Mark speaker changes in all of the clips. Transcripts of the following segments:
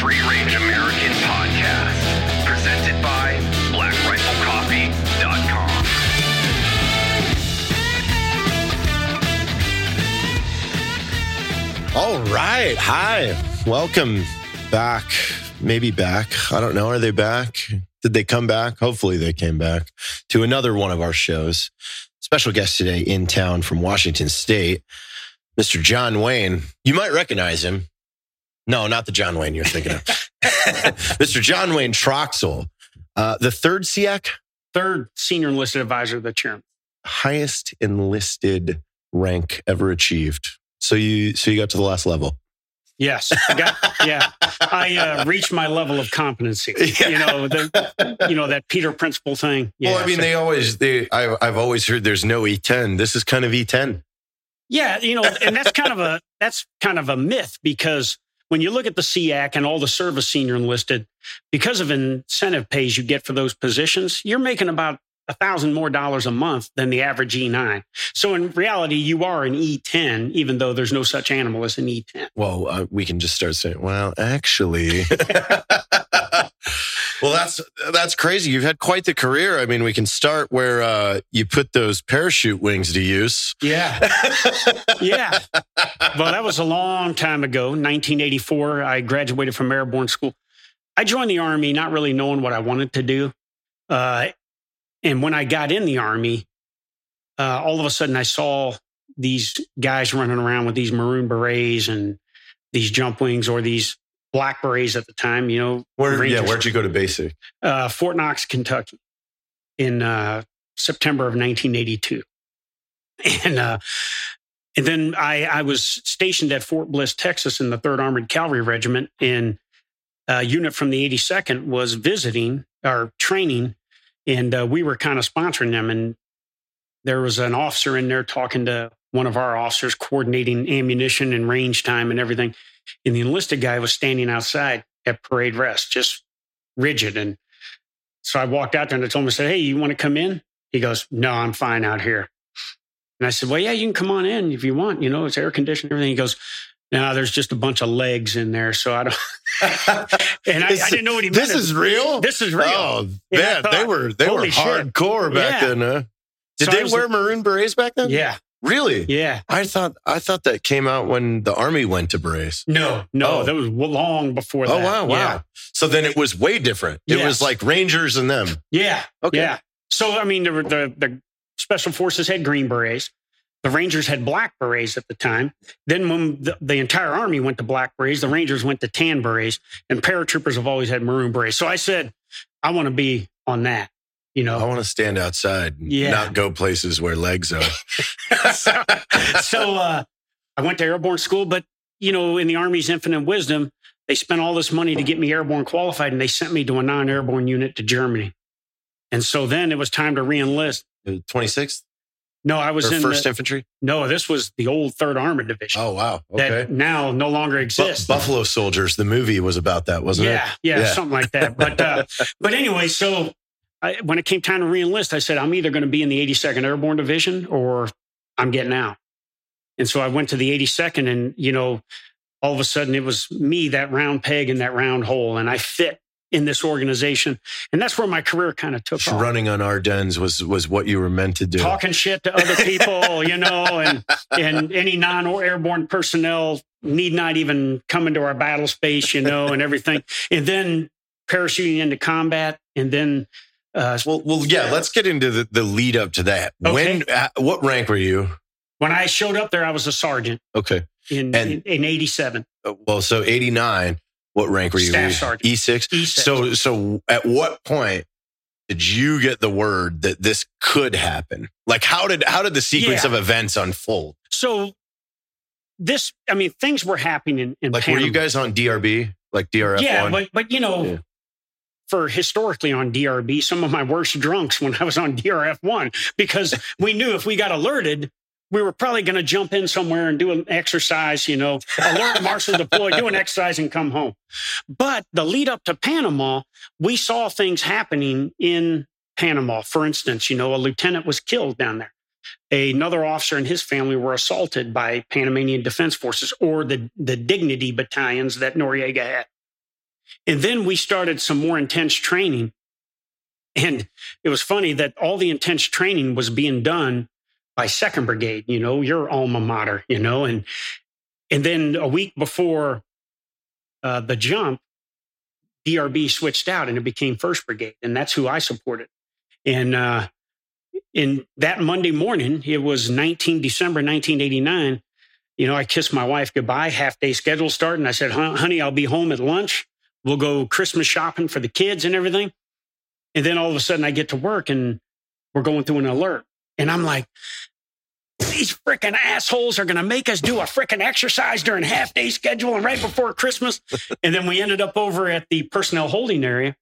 Speaker 1: Free Range American Podcast, presented by BlackRifleCoffee.com.
Speaker 2: All right. Hi. Welcome back. Maybe back. I don't know. Are they back? Did they come back? Hopefully they came back to another one of our shows. Special guest today in town from Washington State, Mr. John Wayne. You might recognize him. No, not the John Wayne you're thinking of. Mr. John Wayne Troxel, uh, the third SEAC,
Speaker 3: third senior enlisted advisor of the chairman.
Speaker 2: highest enlisted rank ever achieved. So you, so you got to the last level.
Speaker 3: Yes, I got, yeah. I uh, reached my level of competency.
Speaker 2: Yeah.
Speaker 3: You know, the, you know that Peter Principle thing. Yeah,
Speaker 2: well, I mean,
Speaker 3: so-
Speaker 2: they always they. I, I've always heard there's no E10. This is kind of E E10.
Speaker 3: yeah, you know, and that's kind of a that's kind of a myth because when you look at the SEAC and all the service senior enlisted, because of incentive pays you get for those positions, you're making about a thousand more dollars a month than the average E9. So in reality, you are an E10, even though there's no such animal as an E E10.
Speaker 2: Well, uh, we can just start saying, well, actually. well, that's that's crazy. You've had quite the career. I mean, we can start where uh, you put those parachute wings to use.
Speaker 3: Yeah. yeah. Well, that was a long time ago, 1984. I graduated from airborne school. I joined the Army not really knowing what I wanted to do. Uh, and when I got in the Army, uh, all of a sudden I saw these guys running around with these maroon berets and these jump wings or these black berets at the time, you know,
Speaker 2: Where, yeah,
Speaker 3: Rangers.
Speaker 2: where'd you go to basic?
Speaker 3: uh, Fort Knox, Kentucky, in uh, September of 1982, and uh, and then I, I was stationed at Fort Bliss, Texas, in the Third Armored Cavalry Regiment, and a unit from the 82nd was visiting or training, and uh, we were kind of sponsoring them, and there was an officer in there talking to one of our officers, coordinating ammunition and range time and everything, and the enlisted guy was standing outside at parade rest, just rigid. And so I walked out there and I told him, I said, Hey, you want to come in? He goes, No, I'm fine out here. And I said, Well, yeah, you can come on in if you want. You know, it's air conditioned everything. He goes, No, there's just a bunch of legs in there. So I don't. And I, I didn't know what he meant.
Speaker 2: This is real.
Speaker 3: This is real.
Speaker 2: Oh
Speaker 3: I
Speaker 2: they were they were
Speaker 3: holy shit.
Speaker 2: hardcore back
Speaker 3: Yeah.
Speaker 2: then. Huh? Did
Speaker 3: So
Speaker 2: they wear maroon berets back then?
Speaker 3: Yeah.
Speaker 2: Really?
Speaker 3: Yeah.
Speaker 2: I thought I thought that came out when the army went to berets.
Speaker 3: No, no,
Speaker 2: Oh.
Speaker 3: that was long before oh, that.
Speaker 2: Oh wow, wow.
Speaker 3: Yeah.
Speaker 2: So then it was way different. It was like Rangers and them.
Speaker 3: Yeah.
Speaker 2: Okay.
Speaker 3: Yeah. So I mean, the, the the special forces had green berets. The Rangers had black berets at the time. Then when the, the entire army went to black berets, the Rangers went to tan berets, and paratroopers have always had maroon berets. So I said, I want to be on that. You know I
Speaker 2: want to stand outside and
Speaker 3: Yeah.
Speaker 2: not go places where legs are.
Speaker 3: so so uh, I went to airborne school, but you know, in the Army's infinite wisdom, they spent all this money to get me airborne qualified, and they sent me to a non-airborne unit to Germany. And so then it was time to reenlist.
Speaker 2: 26th
Speaker 3: No, I was
Speaker 2: or
Speaker 3: in
Speaker 2: first
Speaker 3: the,
Speaker 2: infantry?
Speaker 3: no. This was the old Third Armored Division
Speaker 2: Oh wow. Okay.
Speaker 3: that now no longer
Speaker 2: Bu-
Speaker 3: exists.
Speaker 2: Buffalo Soldiers, the movie was about that, wasn't
Speaker 3: yeah,
Speaker 2: it?
Speaker 3: yeah,
Speaker 2: Yeah.
Speaker 3: something like that. But uh, but anyway, so I, when it came time to reenlist, I said I'm either going to be in the 82nd Airborne Division or I'm getting out. And so I went to the 82nd, and you know, all of a sudden it was me, that round peg in that round hole, and I fit in this organization, and that's where my career kind of took off.
Speaker 2: Running on Ardennes was was what you were meant to do.
Speaker 3: Talking shit to other people, you know, and and any non-airborne personnel need not even come into our battle space, you know, and everything. And then parachuting into combat, and then uh,
Speaker 2: Well, well, yeah. Let's get into the, the lead up to that.
Speaker 3: Okay.
Speaker 2: When? Uh, what rank were you?
Speaker 3: when I showed up there, I was a sergeant
Speaker 2: Okay.
Speaker 3: in
Speaker 2: And-
Speaker 3: in, in '87.
Speaker 2: Uh, Well, so eighty nine. What rank were you?
Speaker 3: Staff sergeant.
Speaker 2: E six.
Speaker 3: E6.
Speaker 2: So, so at what point did you get the word that this could happen? Like, how did how did the sequence
Speaker 3: Yeah.
Speaker 2: of events unfold?
Speaker 3: So this, I mean, things were happening in,
Speaker 2: Like, were you guys on DRB, like DRF
Speaker 3: yeah, but but you know.
Speaker 2: Yeah.
Speaker 3: For historically on DRB, some of my worst drunks when I was on DRF one, because we knew if we got alerted, we were probably going to jump in somewhere and do an exercise, you know, alert, marshal, deploy, do an exercise and come home. But the lead up to Panama, we saw things happening in Panama. For instance, you know, a lieutenant was killed down there. Another officer and his family were assaulted by Panamanian Defense Forces or the, the dignity battalions that Noriega had. And then we started some more intense training. And it was funny that all the intense training was being done by Second Brigade, you know, your alma mater, you know, and and then a week before uh, the jump, DRB switched out and it became First Brigade, and that's who I supported. And uh, in that Monday morning, it was 19 December 1989. You know, I kissed my wife goodbye, half day schedule starting. I said, honey, I'll be home at lunch. We'll go Christmas shopping for the kids and everything. And then all of a sudden I get to work and we're going through an alert. And I'm like, these freaking assholes are going to make us do a freaking exercise during half day schedule and right before Christmas. and then we ended up over at the personnel holding area.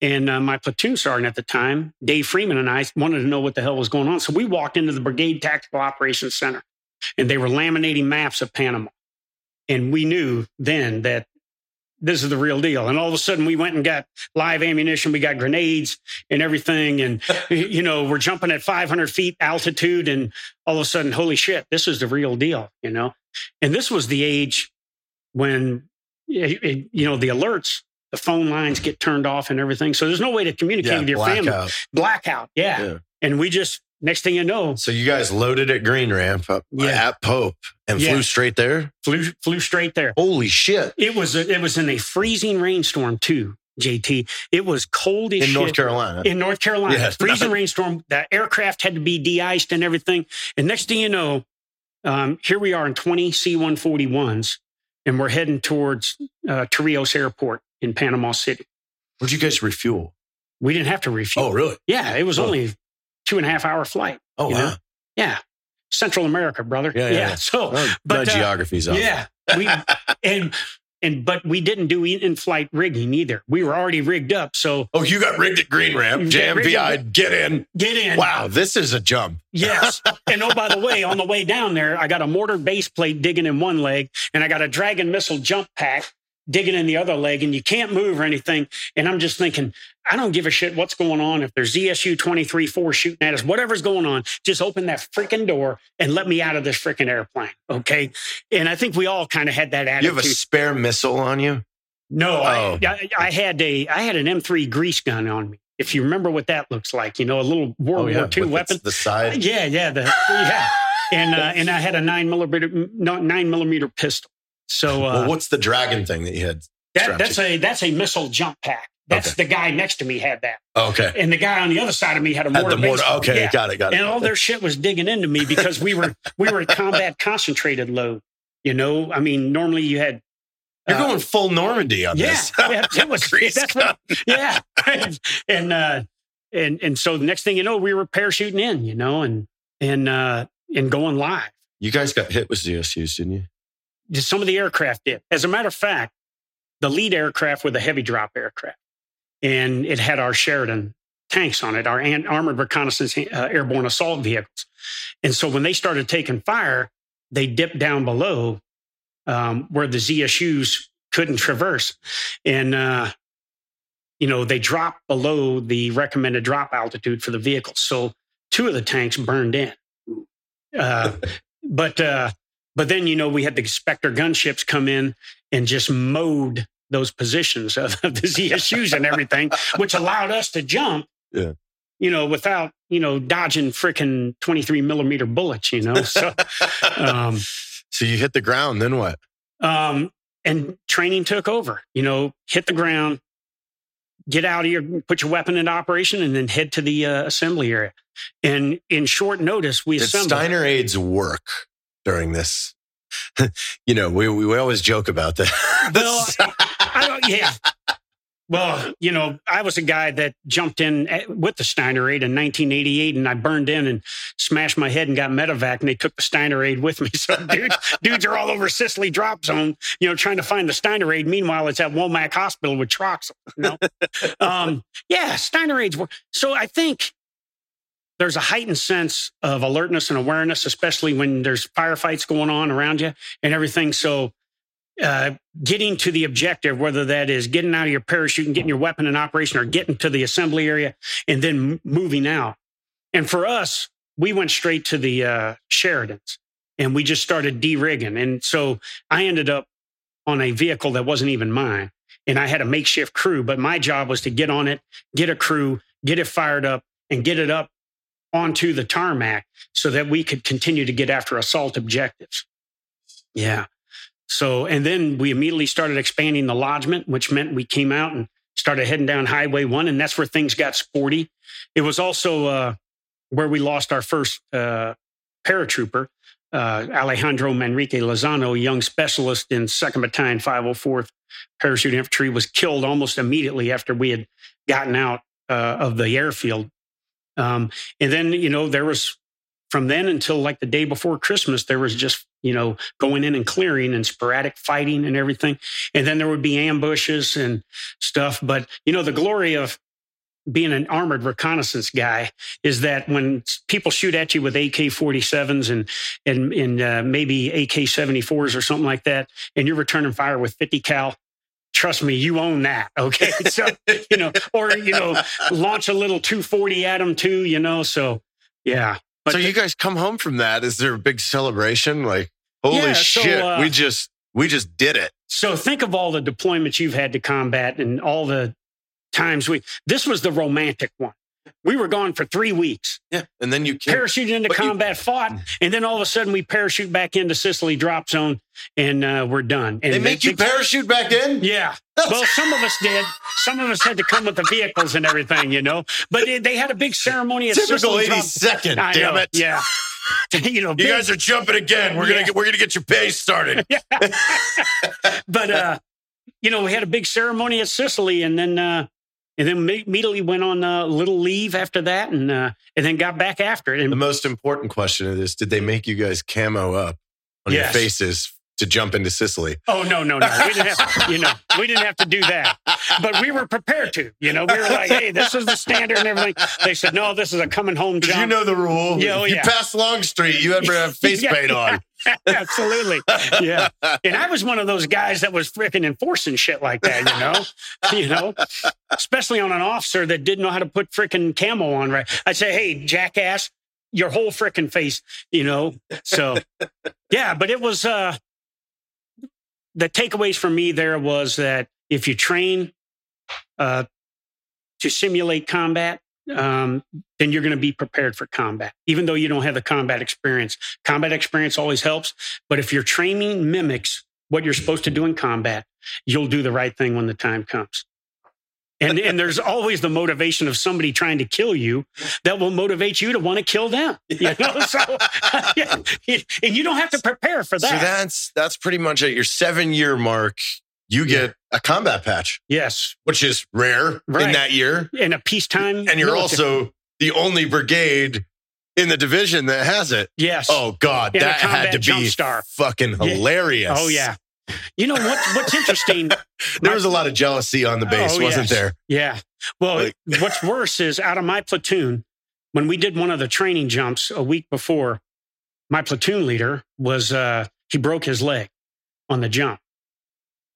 Speaker 3: And uh, my platoon sergeant at the time, Dave Freeman, and I wanted to know what the hell was going on. So we walked into the Brigade Tactical Operations Center and they were laminating maps of Panama. And we knew then that this is the real deal. And all of a sudden we went and got live ammunition. We got grenades and everything. And, you know, we're jumping at 500 feet altitude. And all of a sudden, holy shit, this is the real deal, you know? And this was the age when, you know, the alerts, the phone lines get turned off and everything. So there's no way to communicate
Speaker 2: Yeah,
Speaker 3: with your
Speaker 2: blackout.
Speaker 3: family. Blackout. Yeah.
Speaker 2: Yeah.
Speaker 3: And we just, next thing you know,
Speaker 2: So you guys loaded at Green Ramp up
Speaker 3: Yeah.
Speaker 2: at Pope and
Speaker 3: Yeah.
Speaker 2: flew straight there.
Speaker 3: flew, flew straight there.
Speaker 2: Holy shit!
Speaker 3: It was, a, it was in a freezing rainstorm too, JT. It was cold as shit.
Speaker 2: In
Speaker 3: shit.
Speaker 2: North Carolina.
Speaker 3: in North Carolina.
Speaker 2: Yes.
Speaker 3: Freezing rainstorm. The aircraft had to be de-iced and everything. And next thing you know, um, here we are in 20 C-141s, and we're heading towards uh, Torrijos Airport in Panama City.
Speaker 2: Where'd you guys refuel?
Speaker 3: We didn't have to refuel.
Speaker 2: Oh, really?
Speaker 3: Yeah, it was
Speaker 2: Oh.
Speaker 3: only two and a half hour flight.
Speaker 2: Oh, wow.
Speaker 3: know? Yeah, Central America, brother.
Speaker 2: Yeah, yeah, yeah.
Speaker 3: So, but,
Speaker 2: my
Speaker 3: uh,
Speaker 2: geography's off.
Speaker 3: yeah, we and and but we didn't do in-flight rigging either. We were already rigged up. So
Speaker 2: Oh, you got rigged at Green Ramp.
Speaker 3: You got rigged
Speaker 2: JMPI,
Speaker 3: at-
Speaker 2: get in.
Speaker 3: get in.
Speaker 2: Wow, this is a jump.
Speaker 3: Yes. and oh, by the way, on the way down there, I got a mortar base plate digging in one leg, and I got a Dragon missile jump pack digging in the other leg, and you can't move or anything. And I'm just thinking, I don't give a shit what's going on. If there's ZSU 23 4 shooting at us, whatever's going on, just open that freaking door and let me out of this freaking airplane. Okay. And I think we all kind of had that attitude.
Speaker 2: You have a spare missile on you?
Speaker 3: No,
Speaker 2: Oh.
Speaker 3: I, I, I had a I had an M3 grease gun on me. If you remember what that looks like, you know, a little World War II
Speaker 2: Oh, with
Speaker 3: weapon.
Speaker 2: The, side.
Speaker 3: Yeah, yeah, the, yeah. And uh, and I had a nine millimeter nine millimeter pistol. So uh,
Speaker 2: well, what's the dragon thing that you had?
Speaker 3: that, that's
Speaker 2: to-
Speaker 3: a that's a missile jump pack. That's the guy next to me had that,
Speaker 2: Okay.
Speaker 3: and the guy on the other side of me had a
Speaker 2: Had the mortar. Okay,
Speaker 3: yeah.
Speaker 2: got it, got it.
Speaker 3: And all their shit was digging into me because we were we were at combat concentrated load. You know, I mean, normally you had.
Speaker 2: You're
Speaker 3: uh,
Speaker 2: going full Normandy on
Speaker 3: yeah,
Speaker 2: this.
Speaker 3: yeah, it was. That's what, yeah, and uh, and and so the next thing you know, we were parachuting in, you know, and and uh, and going live.
Speaker 2: You guys got hit with ZSUs, didn't you?
Speaker 3: Some of the aircraft did. As a matter of fact, the lead aircraft was a heavy drop aircraft, and it had our Sheridan tanks on it, our armored reconnaissance uh, airborne assault vehicles. And so when they started taking fire, they dipped down below um, where the ZSUs couldn't traverse, and uh, you know they dropped below the recommended drop altitude for the vehicles. So two of the tanks burned in. Uh, but uh, but then you know we had the Spectre gunships come in and just mowed those positions of, of the ZSUs and everything, which allowed us to jump.
Speaker 2: Yeah.
Speaker 3: You know, without you know dodging freaking twenty three millimeter bullets. You know, so um,
Speaker 2: so you hit the ground, then what?
Speaker 3: um, and training took over. You know, hit the ground, get out of here, put your weapon into operation, and then head to the uh, assembly area. And in short notice, we
Speaker 2: Did
Speaker 3: assembled.
Speaker 2: Steiner aids work during this? you know, we, we always joke about that.
Speaker 3: Well, I don't, yeah. Well, you know, I was a guy that jumped in at- with the Steiner aid in 1988, and I burned in and smashed my head and got medevac, and they took the Steiner aid with me. So dudes, dudes are all over Sicily drop zone, you know, trying to find the Steiner aid. Meanwhile, it's at Womack Hospital with Troxel. You know, um, yeah, Steiner aids were. So I think there's a heightened sense of alertness and awareness, especially when there's firefights going on around you and everything. So uh, getting to the objective, whether that is getting out of your parachute and getting your weapon in operation or getting to the assembly area and then moving out. And for us, we went straight to the uh, Sheridans and we just started de-rigging. And so I ended up on a vehicle that wasn't even mine. and I had a makeshift crew, but my job was to get on it, get a crew, get it fired up, and get it up onto the tarmac so that we could continue to get after assault objectives. Yeah. So, and then we immediately started expanding the lodgement, which meant we came out and started heading down Highway 1, and that's where things got sporty. It was also uh, where we lost our first uh, paratrooper, uh, Alejandro Manrique Lozano, a young specialist in 2nd Battalion 504th Parachute Infantry, was killed almost immediately after we had gotten out uh, of the airfield. Um, and then, you know, there was from then until like the day before Christmas, there was just, you know, going in and clearing and sporadic fighting and everything. And then there would be ambushes and stuff. But, you know, the glory of being an armored reconnaissance guy is that when people shoot at you with AK-47s and and and uh, maybe AK-74s or something like that, and you're returning fire with 50 cal, trust me, you own that. Okay, so you know, or you know, launch a little 240 at them too. You know, so yeah.
Speaker 2: But so you guys come home from that. Is there a big celebration? Like, holy yeah, so, shit, uh, we just we just did it.
Speaker 3: So think of all the deployments you've had to combat and all the times we this was the romantic one. We were gone for three weeks.
Speaker 2: Yeah. And then you
Speaker 3: parachuted into combat, you, fought, and then all of a sudden we parachute back into Sicily drop zone and uh, we're done. And
Speaker 2: they make they, you parachute back in?
Speaker 3: Yeah. well, some of us did. Some of us had to come with the vehicles and everything, you know. But it, they had a big ceremony at
Speaker 2: Typical
Speaker 3: Sicily
Speaker 2: 82nd,
Speaker 3: drop.
Speaker 2: damn
Speaker 3: know,
Speaker 2: it.
Speaker 3: Yeah. you know,
Speaker 2: you guys are jumping again. We're yeah. gonna get we're gonna get your pace started.
Speaker 3: but uh, you know, we had a big ceremony at Sicily, and then uh, and then immediately went on a little leave after that, and uh, and then got back after it. And
Speaker 2: the most important question of this: Did they make you guys camo up on yes. your faces to jump into Sicily?
Speaker 3: Oh no, no, no! We didn't have, you know, we didn't have to do that, but we were prepared to. You know, we were like, "Hey, this is the standard and everything." They said, "No, this is a coming home jump."
Speaker 2: You know the rule.
Speaker 3: Yeah, oh,
Speaker 2: you
Speaker 3: yeah.
Speaker 2: pass Longstreet, you ever have face yeah, paint on.
Speaker 3: Absolutely. Yeah. And I was one of those guys that was freaking enforcing shit like that, you know? you know, especially on an officer that didn't know how to put freaking camo on right. I'd say, hey, jackass, your whole freaking face, you know? So, yeah, but it was, uh, the takeaways for me there was that if you train uh, to simulate combat, um, then you're going to be prepared for combat, even though you don't have the combat experience. Combat experience always helps, but if your training mimics what you're supposed to do in combat, you'll do the right thing when the time comes. And, and there's always the motivation of somebody trying to kill you that will motivate you to want to kill them. You know, so yeah, and you don't have to prepare for that.
Speaker 2: So that's that's pretty much at your seven year mark you get yeah. a combat patch.
Speaker 3: Yes.
Speaker 2: Which is rare right. in that year.
Speaker 3: In a peacetime.
Speaker 2: And you're military. also the only brigade in the division that has it.
Speaker 3: Yes.
Speaker 2: Oh God, that had to be star. fucking oh, hilarious.
Speaker 3: Yeah. Oh yeah. You know what, what's interesting?
Speaker 2: there my, was a lot of jealousy on the base, oh, wasn't
Speaker 3: yes.
Speaker 2: there?
Speaker 3: Yeah. Well, like, what's worse is out of my platoon, when we did one of the training jumps a week before, my platoon leader was uh, he broke his leg on the jump.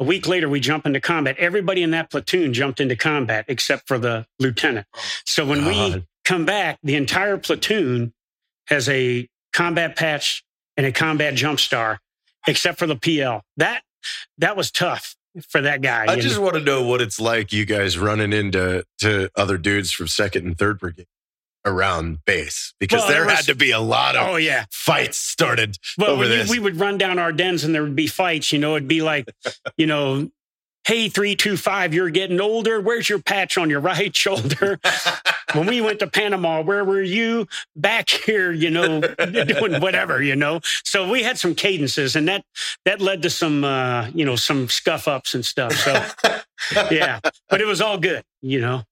Speaker 3: A week later, we jump into combat. Everybody in that platoon jumped into combat except for the lieutenant. So when God. we come back, the entire platoon has a combat patch and a combat jump star, except for the PL. That that was tough for that guy.
Speaker 2: I just know? want to know what it's like, you guys running into to other dudes from second and third brigade around base because well, there, was, had to be a lot of
Speaker 3: oh yeah
Speaker 2: fights started
Speaker 3: well,
Speaker 2: over
Speaker 3: this. We would run down Ardennes and there would be fights. You know, it'd be like, you know, hey three two five, you're getting older. Where's your patch on your right shoulder? when we went to Panama, where were you? Back here, you know, doing whatever, you know. So we had some cadences, and that that led to some, uh, you know, some scuff ups and stuff. So yeah, but it was all good, you know.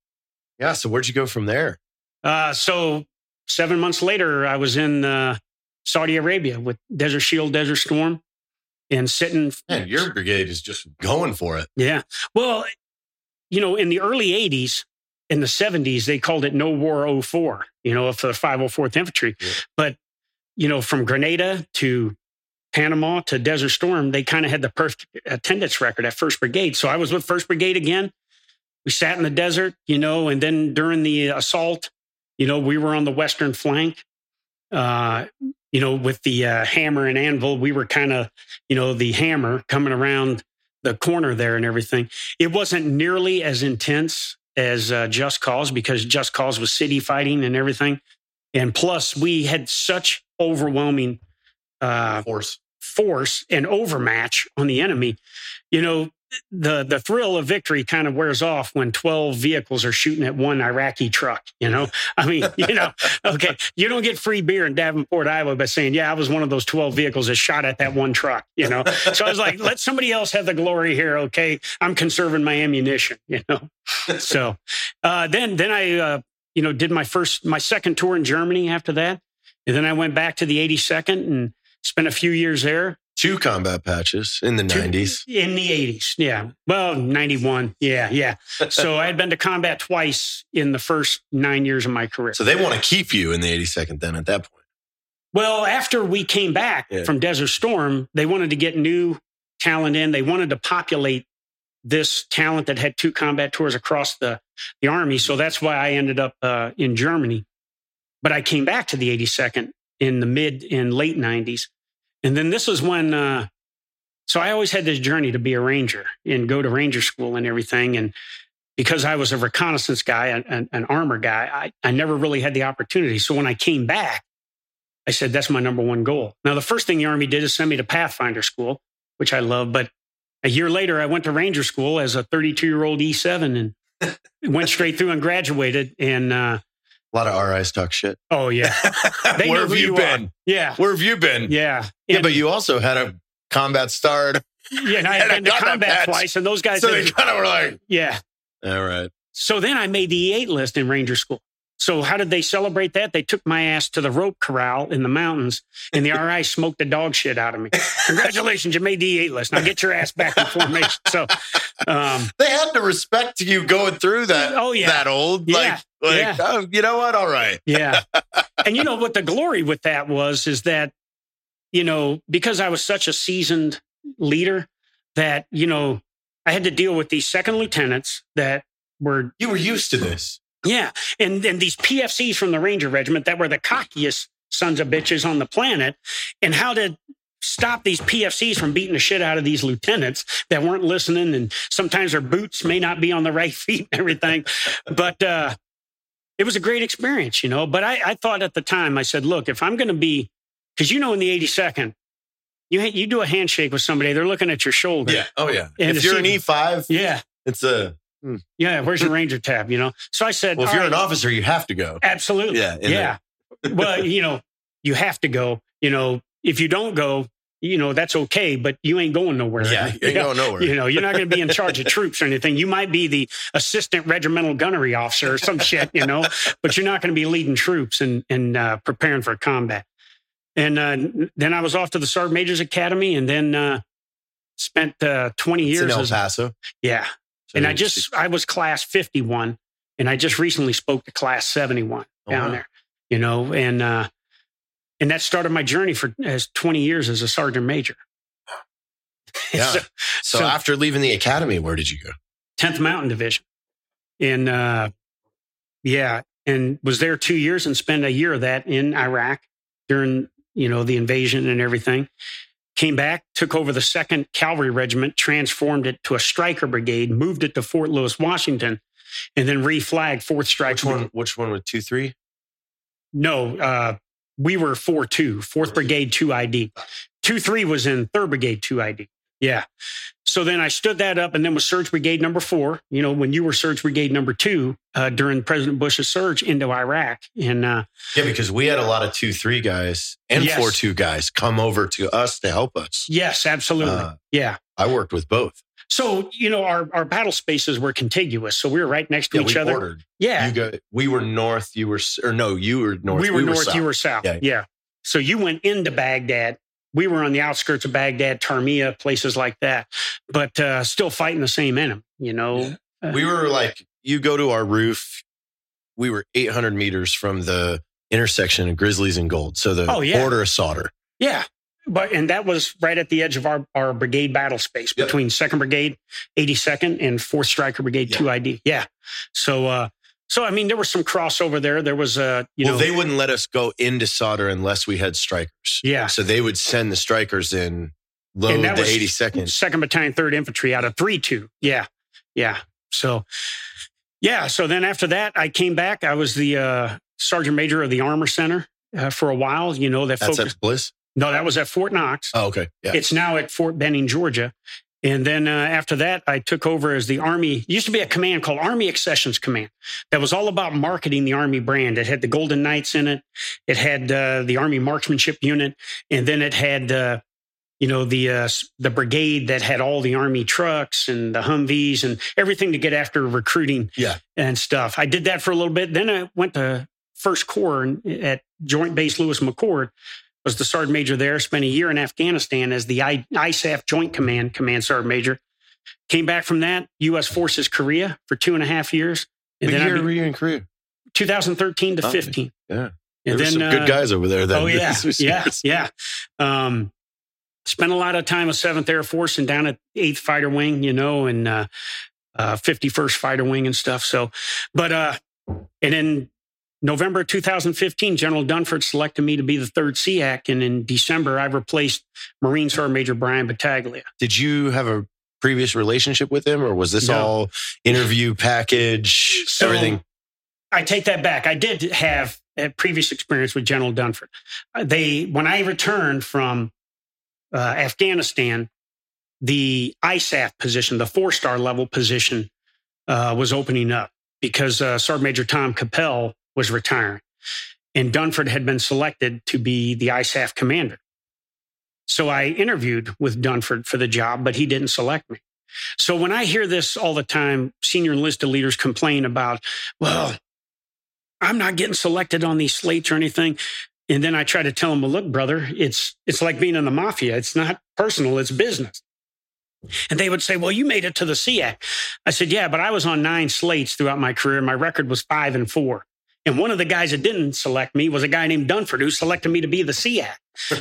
Speaker 2: Yeah. So where'd you go from there?
Speaker 3: Uh, so seven months later, I was in uh, Saudi Arabia with Desert Shield, Desert Storm, and sitting.
Speaker 2: Man, your brigade is just going for it.
Speaker 3: Yeah. Well, you know, in the early 80s, in the 70s, they called it No War 04, you know, for the 504th Infantry. Yeah. But, you know, from Grenada to Panama to Desert Storm, they kind of had the perfect attendance record at 1st Brigade. So I was with 1st Brigade again. We sat in the desert, you know, and then during the assault, you know, we were on the western flank. Uh, you know, with the uh, hammer and anvil, we were kind of, you know, the hammer coming around the corner there and everything. It wasn't nearly as intense as uh, Just Cause because Just Cause was city fighting and everything. And plus, we had such overwhelming uh,
Speaker 2: Force.
Speaker 3: force and overmatch on the enemy. You know, the the thrill of victory kind of wears off when 12 vehicles are shooting at one Iraqi truck, you know? I mean, you know, okay, you don't get free beer in Davenport, Iowa by saying, "Yeah, I was one of those 12 vehicles that shot at that one truck," you know? So I was like, "Let somebody else have the glory here, okay? I'm conserving my ammunition," you know? So, uh, then then I uh, you know, did my first my second tour in Germany after that. And then I went back to the 82nd and spent a few years there.
Speaker 2: Two combat patches in the
Speaker 3: Two-
Speaker 2: 90s.
Speaker 3: In the 80s, yeah. Well, 91, yeah, yeah. So I had been to combat twice in the first nine years of my career.
Speaker 2: So they want to keep you in the 82nd then at that point.
Speaker 3: Well, after we came back
Speaker 2: Yeah.
Speaker 3: from Desert Storm, they wanted to get new talent in. They wanted to populate this talent that had two combat tours across the, the army. So that's why I ended up uh, in Germany. But I came back to the 82nd in the mid and late 90s. And then this was when, uh, so I always had this journey to be a ranger and go to ranger school and everything. And because I was a reconnaissance guy, an, an, armor guy, I, I never really had the opportunity. So when I came back, I said, that's my number one goal. Now, the first thing the Army did is send me to Pathfinder school, which I love. But a year later, I went to Ranger school as a 32 year old E7 and went straight through and graduated. And, uh,
Speaker 2: A lot of RIs talk shit.
Speaker 3: oh, yeah. They
Speaker 2: Where have you
Speaker 3: you
Speaker 2: been?
Speaker 3: Yeah.
Speaker 2: Where have you been?
Speaker 3: Yeah.
Speaker 2: Yeah, but you also had a combat start.
Speaker 3: yeah, and I had
Speaker 2: and I
Speaker 3: been to combat twice, and those guys,
Speaker 2: So they kind of were like,
Speaker 3: yeah.
Speaker 2: all right.
Speaker 3: So then I made the E8 list in Ranger School. So how did they celebrate that? They took my ass to the rope corral in the mountains, and the RI smoked the dog shit out of me. Congratulations, you made the E8 list. Now get your ass back in formation. So, um,
Speaker 2: They had to respect you going through that.
Speaker 3: Oh, yeah.
Speaker 2: that old.
Speaker 3: Yeah,
Speaker 2: Like, like
Speaker 3: yeah.
Speaker 2: oh, you know what? All right.
Speaker 3: yeah. And you know what the glory with that was is that, you know, because I was such a seasoned leader that, you know, I had to deal with these second lieutenants that were
Speaker 2: You were used to this.
Speaker 3: Yeah. And and these PFCs from the Ranger Regiment that were the cockiest sons of bitches on the planet, and how to stop these PFCs from beating the shit out of these lieutenants that weren't listening. And sometimes their boots may not be on the right feet and everything. but uh, it was a great experience, you know. But I, I thought at the time, I said, look, if I'm going to be, because you know, in the 82nd, you, you do a handshake with somebody, they're looking at your shoulder.
Speaker 2: Yeah. Oh yeah.
Speaker 3: And
Speaker 2: if you're an E5,
Speaker 3: Yeah.
Speaker 2: it's a.
Speaker 3: Yeah. Where's your Ranger tab, you know? So I said,
Speaker 2: Well, if you're an officer, you have to go.
Speaker 3: Absolutely.
Speaker 2: Yeah,
Speaker 3: Yeah. well, you know, you have to go. You know, if you don't go, you know, that's okay, but you ain't going nowhere.
Speaker 2: Yeah, you ain't going nowhere.
Speaker 3: You know, you're not going to be in charge of troops or anything. You might be the assistant regimental gunnery officer or some shit, you know, but you're not going to be leading troops and, and uh, preparing for combat. And uh, then I was off to the Sergeant Major's Academy and then uh, spent uh, 20
Speaker 2: It's
Speaker 3: years
Speaker 2: in El
Speaker 3: as,
Speaker 2: Paso.
Speaker 3: yeah. And I just, I was class 51 and I just recently spoke to class 71
Speaker 2: Oh,
Speaker 3: down
Speaker 2: wow.
Speaker 3: there, you know, and, uh, and that started my journey for as 20 years as a sergeant major.
Speaker 2: Yeah.
Speaker 3: So,
Speaker 2: So,
Speaker 3: so-
Speaker 2: after leaving the academy, where did you go?
Speaker 3: 10th Mountain Division. And, uh, yeah, and was there two years and spent a year of that in Iraq during, you know, the invasion and everything. Came back, took over the second cavalry regiment, transformed it to a Stryker brigade, moved it to Fort Lewis, Washington, and then reflagged fourth Stryker
Speaker 2: Which
Speaker 3: brigade.
Speaker 2: one? Which one with two three?
Speaker 3: No, uh, we were 4 2, 4th Brigade 2 ID. 2 3 was in 3rd Brigade 2 ID. Yeah. So then I stood that up and then was Surge Brigade number four. You know, when you were Surge Brigade number two uh, during President Bush's surge into Iraq. And uh,
Speaker 2: Yeah, because we had a lot of two three guys and
Speaker 3: Yes.
Speaker 2: four two guys come over to us to help us.
Speaker 3: yes, absolutely.
Speaker 2: Uh,
Speaker 3: yeah.
Speaker 2: I worked with both.
Speaker 3: So, you know, our, our battle spaces were contiguous. So we were right next to
Speaker 2: Yeah,
Speaker 3: each
Speaker 2: we
Speaker 3: other.
Speaker 2: bordered.
Speaker 3: Yeah.
Speaker 2: You go. We were north. You were or no? You were north.
Speaker 3: we were north,
Speaker 2: south.
Speaker 3: you were south.
Speaker 2: Yeah.
Speaker 3: Yeah. So you went into Baghdad. We were on the outskirts of Baghdad, Tarmiya, places like that, but uh, still fighting the same enemy, you know? Uh,
Speaker 2: We were like, you go to our roof. We were 800 meters from the intersection of Grizzlies and Gold. So the
Speaker 3: Oh, yeah.
Speaker 2: border of Sadr.
Speaker 3: Yeah. But and that was right at the edge of our, our brigade battle space
Speaker 2: Yep.
Speaker 3: between second brigade, 82nd, and fourth Stryker brigade
Speaker 2: Yeah.
Speaker 3: two ID. Yeah. So uh so I mean there was some crossover there. There was a you
Speaker 2: well,
Speaker 3: know
Speaker 2: they wouldn't let us go into Sadr unless we had Strykers.
Speaker 3: Yeah.
Speaker 2: So they would send the Strykers in load the 82nd.
Speaker 3: Second Battalion, Third Infantry out of three two. Yeah, yeah. So, yeah. So then after that, I came back. I was the uh, sergeant major of the Armor Center uh, for a while. You know that
Speaker 2: That's
Speaker 3: focus.
Speaker 2: at Bliss.
Speaker 3: no, that was at Fort Knox.
Speaker 2: Oh, okay. Yeah.
Speaker 3: It's now at Fort Benning, Georgia. And then uh, after that, I took over as the Army. Used to be a command called Army Accessions Command that was all about marketing the Army brand. It had the Golden Knights in it. It had uh, the Army Marksmanship Unit, and then it had, uh, you know, the uh, the brigade that had all the Army trucks and the Humvees and everything to get after recruiting
Speaker 2: Yeah.
Speaker 3: and stuff. I did that for a little bit. Then I went to First Corps at Joint Base Lewis McChord was the sergeant major there, spent a year in Afghanistan as the ISAF Joint Command Command Sergeant Major. Came back from that, U.S. Forces Korea for two and a half years. And
Speaker 2: What
Speaker 3: then I
Speaker 2: year
Speaker 3: be-
Speaker 2: were you in Korea?
Speaker 3: 2013 to
Speaker 2: Okay.
Speaker 3: 15.
Speaker 2: Yeah.
Speaker 3: And
Speaker 2: There
Speaker 3: then,
Speaker 2: some
Speaker 3: uh,
Speaker 2: good guys over there then.
Speaker 3: Oh, yeah. Yeah. Yeah. Um, spent a lot of time with 7th Air Force and down at 8th Fighter Wing, you know, and uh, uh, 51st Fighter Wing and stuff. So, but, uh, and in November 2015, General Dunford selected me to be the third SEAC. And in December, I replaced Marine Sergeant Major Bryan Battaglia.
Speaker 2: Did you have a previous relationship with him or was this
Speaker 3: No.
Speaker 2: all interview package,
Speaker 3: So-
Speaker 2: everything?
Speaker 3: I take that back. I did have a previous experience with General Dunford. Uh, They, when I returned from uh, Afghanistan, the ISAF position, the four star level position, uh, was opening up because uh, Sergeant Major Tom Capel was retiring, and Dunford had been selected to be the ISAF commander. So I interviewed with Dunford for the job, but he didn't select me. So when I hear this all the time, senior enlisted leaders complain about, well, I'm not getting selected on these slates or anything. And then I try to tell them, well, look, brother, it's it's like being in the mafia. It's not personal, it's business. And they would say, well, you made it to the SEAC. I said, yeah, but I was on nine slates throughout my career. My record was five and four. And one of the guys that didn't select me was a guy named Dunford who selected me to be the SEAC.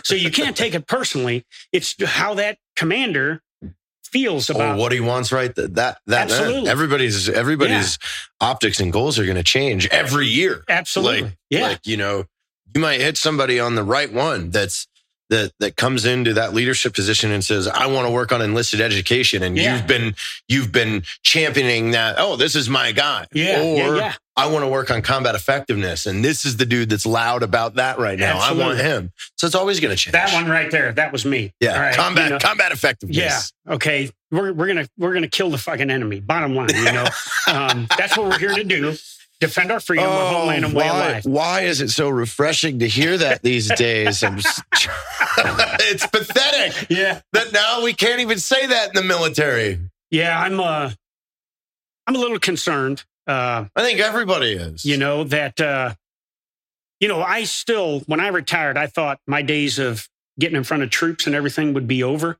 Speaker 3: So you can't take it personally. It's how that commander feels
Speaker 2: Or
Speaker 3: about
Speaker 2: what he wants, right? That that, that
Speaker 3: Absolutely.
Speaker 2: everybody's everybody's optics and goals are going to change every year.
Speaker 3: absolutely.
Speaker 2: Like,
Speaker 3: yeah.
Speaker 2: like you know, you might hit somebody on the right one that's that that comes into that leadership position and says, "I want to work on enlisted education," and
Speaker 3: Yeah.
Speaker 2: you've been you've been championing that. Oh, this is my guy.
Speaker 3: yeah,
Speaker 2: Or
Speaker 3: yeah, yeah.
Speaker 2: I want to work on combat effectiveness, and this is the dude that's loud about that right now. I want him. So it's always going to change.
Speaker 3: That one right there, that was me.
Speaker 2: yeah,
Speaker 3: All right,
Speaker 2: combat
Speaker 3: you know.
Speaker 2: combat effectiveness.
Speaker 3: Yeah. Okay. We're we're gonna we're gonna kill the fucking enemy. Bottom line, you know, um, that's what we're here to do: defend our freedom, our homeland, and way of
Speaker 2: Oh, why,
Speaker 3: life.
Speaker 2: why is it so refreshing to hear that these days? It's pathetic
Speaker 3: Yeah.
Speaker 2: that now we can't even say that in the military.
Speaker 3: Yeah. I'm uh, I'm a little concerned. Uh,
Speaker 2: I think everybody is.
Speaker 3: you know that uh, you know I still when I retired, I thought my days of getting in front of troops and everything would be over.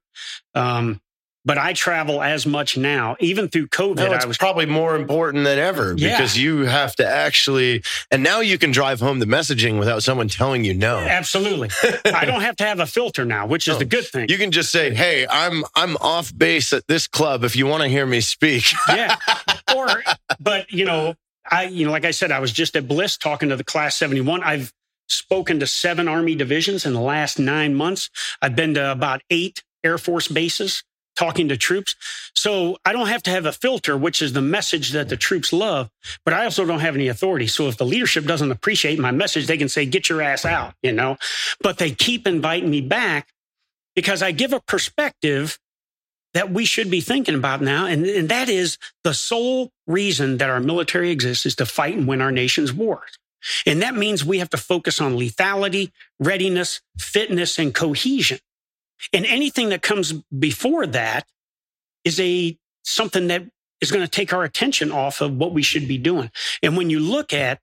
Speaker 3: Um, but I travel as much now, even through COVID.
Speaker 2: No, it's
Speaker 3: I was
Speaker 2: probably more important than ever
Speaker 3: Yeah.
Speaker 2: because you have to actually, and now you can drive home the messaging without someone telling you no.
Speaker 3: absolutely. I don't have to have a filter now, which is
Speaker 2: No.
Speaker 3: the good thing.
Speaker 2: You can just say, "Hey, I'm I'm off base at this club. If you want to hear me speak."
Speaker 3: yeah. Or, but you know, I, you know, like I said, I was just at Bliss talking to the class 71. I've spoken to seven Army divisions in the last nine months. I've been to about eight Air Force bases talking to troops. So I don't have to have a filter, which is the message that the troops love, but I also don't have any authority. So if the leadership doesn't appreciate my message, they can say, get your ass out, you know, but they keep inviting me back because I give a perspective that we should be thinking about now. And, and that is the sole reason that our military exists is to fight and win our nation's wars. And that means we have to focus on lethality, readiness, fitness, and cohesion. And anything that comes before that is a something that is going to take our attention off of what we should be doing. And when you look at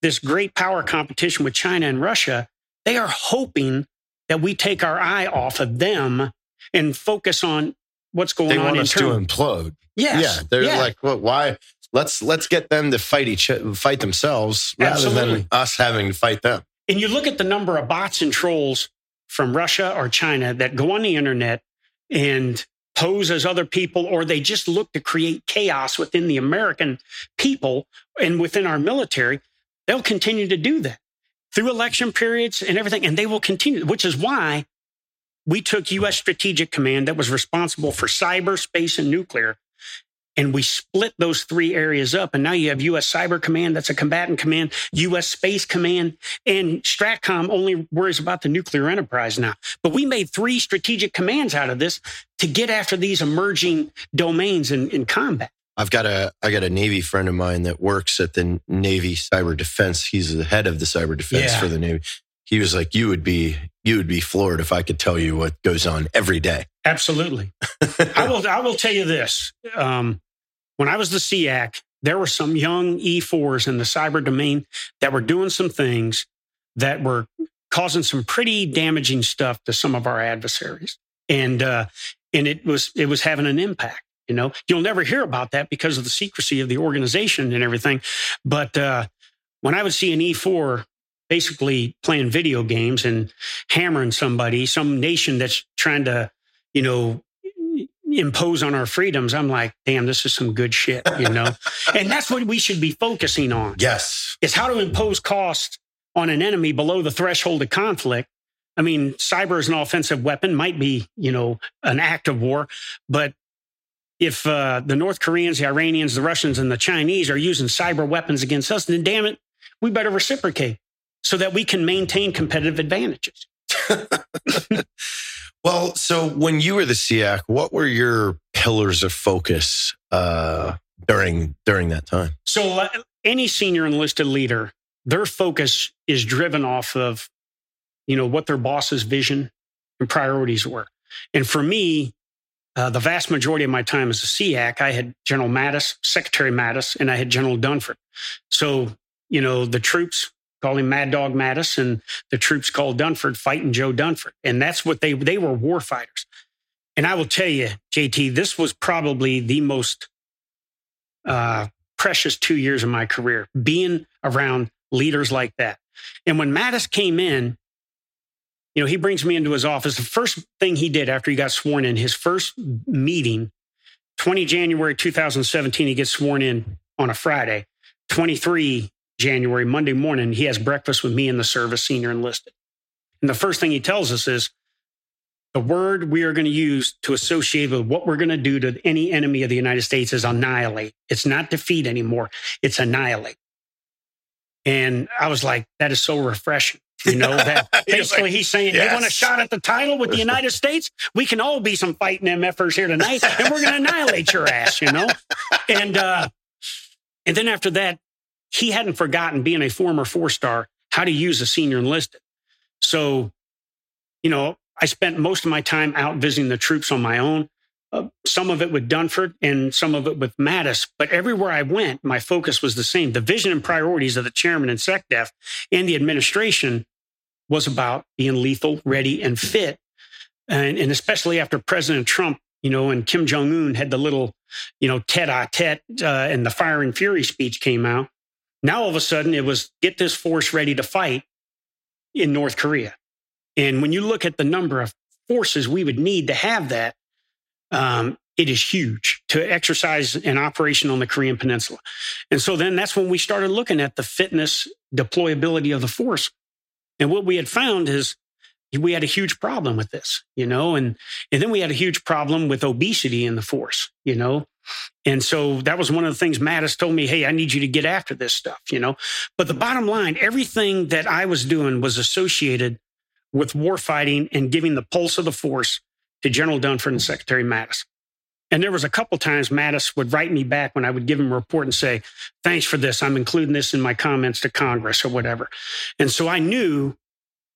Speaker 3: this great power competition with China and Russia, they are hoping that we take our eye off of them and focus on what's going
Speaker 2: they
Speaker 3: on
Speaker 2: want
Speaker 3: in
Speaker 2: us to implode.
Speaker 3: Yes.
Speaker 2: Yeah, they're
Speaker 3: Yeah.
Speaker 2: like, well, why? Let's let's get them to fight each fight themselves rather
Speaker 3: Absolutely.
Speaker 2: than us having to fight them.
Speaker 3: And you look at the number of bots and trolls from Russia or China that go on the internet and pose as other people, or they just look to create chaos within the American people and within our military. They'll continue to do that through election periods and everything. And they will continue, which is why we took U.S. Strategic Command that was responsible for cyber, space, and nuclear, and we split those three areas up. And now you have U.S. Cyber Command, that's a combatant command, U.S. Space Command, and STRATCOM only worries about the nuclear enterprise now. But we made three strategic commands out of this to get after these emerging domains in, in combat.
Speaker 2: I've got a I got a Navy friend of mine that works at the Navy Cyber Defense. He's the head of the cyber defense
Speaker 3: Yeah.
Speaker 2: for the Navy. He was like, "You would be you would be floored if I could tell you what goes on every day."
Speaker 3: Absolutely. I will. I will tell you this. Um, when I was the SEAC, there were some young E4s in the cyber domain that were doing some things that were causing some pretty damaging stuff to some of our adversaries, and uh, and it was it was having an impact. You know, you'll never hear about that because of the secrecy of the organization and everything. But uh, when I would see an E4 basically playing video games and hammering somebody, some nation that's trying to you know, impose on our freedoms, I'm like, damn, this is some good shit, you know? and that's what we should be focusing on
Speaker 2: Yes.
Speaker 3: is how to impose cost on an enemy below the threshold of conflict. I mean, cyber is an offensive weapon, might be, you know, an act of war, but if uh, the North Koreans, the Iranians, the Russians, and the Chinese are using cyber weapons against us, then damn it, we better reciprocate so that we can maintain competitive advantages.
Speaker 2: Well, so when you were the SEAC, what were your pillars of focus uh, during during that time?
Speaker 3: So, uh, any senior enlisted leader, their focus is driven off of, you know, what their boss's vision and priorities were. And for me, uh, the vast majority of my time as a SEAC, I had General Mattis, Secretary Mattis, and I had General Dunford. So, you know, the troops called him Mad Dog Mattis, and the troops called Dunford fighting Joe Dunford. And that's what they they were war fighters. And I will tell you, JT, this was probably the most uh, precious two years of my career being around leaders like that. And when Mattis came in, you know, he brings me into his office. The first thing he did after he got sworn in, his first meeting, 20 January 2017, he gets sworn in on a Friday. 23 January, Monday morning, he has breakfast with me and the service senior enlisted. And the first thing he tells us is the word we are going to use to associate with what we're going to do to any enemy of the United States is annihilate. It's not defeat anymore, it's annihilate. And I was like, that is so refreshing. You know, that basically he's saying, You want a shot at the title with the United States? We can all be some fighting MFers here tonight, and we're going to annihilate your ass, you know? And, uh, and then after that, he hadn't forgotten being a former four star how to use a senior enlisted. So, you know, I spent most of my time out visiting the troops on my own. Uh, some of it with Dunford and some of it with Mattis. But everywhere I went, my focus was the same. The vision and priorities of the chairman and SecDef and the administration was about being lethal, ready, and fit. And, and especially after President Trump, you know, and Kim Jong Un had the little, you know, tete a tete uh, and the fire and fury speech came out. Now all of a sudden it was get this force ready to fight in North Korea. And when you look at the number of forces we would need to have that, um, it is huge to exercise an operation on the Korean Peninsula. And so then that's when we started looking at the fitness, deployability of the force. And what we had found is we had a huge problem with this, you know, and, and then we had a huge problem with obesity in the force, you know. And so that was one of the things Mattis told me, hey, I need you to get after this stuff, you know. But the bottom line, everything that I was doing was associated with war fighting and giving the pulse of the force to General Dunford and Secretary Mattis. And there was a couple times Mattis would write me back when I would give him a report and say, thanks for this. I'm including this in my comments to Congress or whatever. And so I knew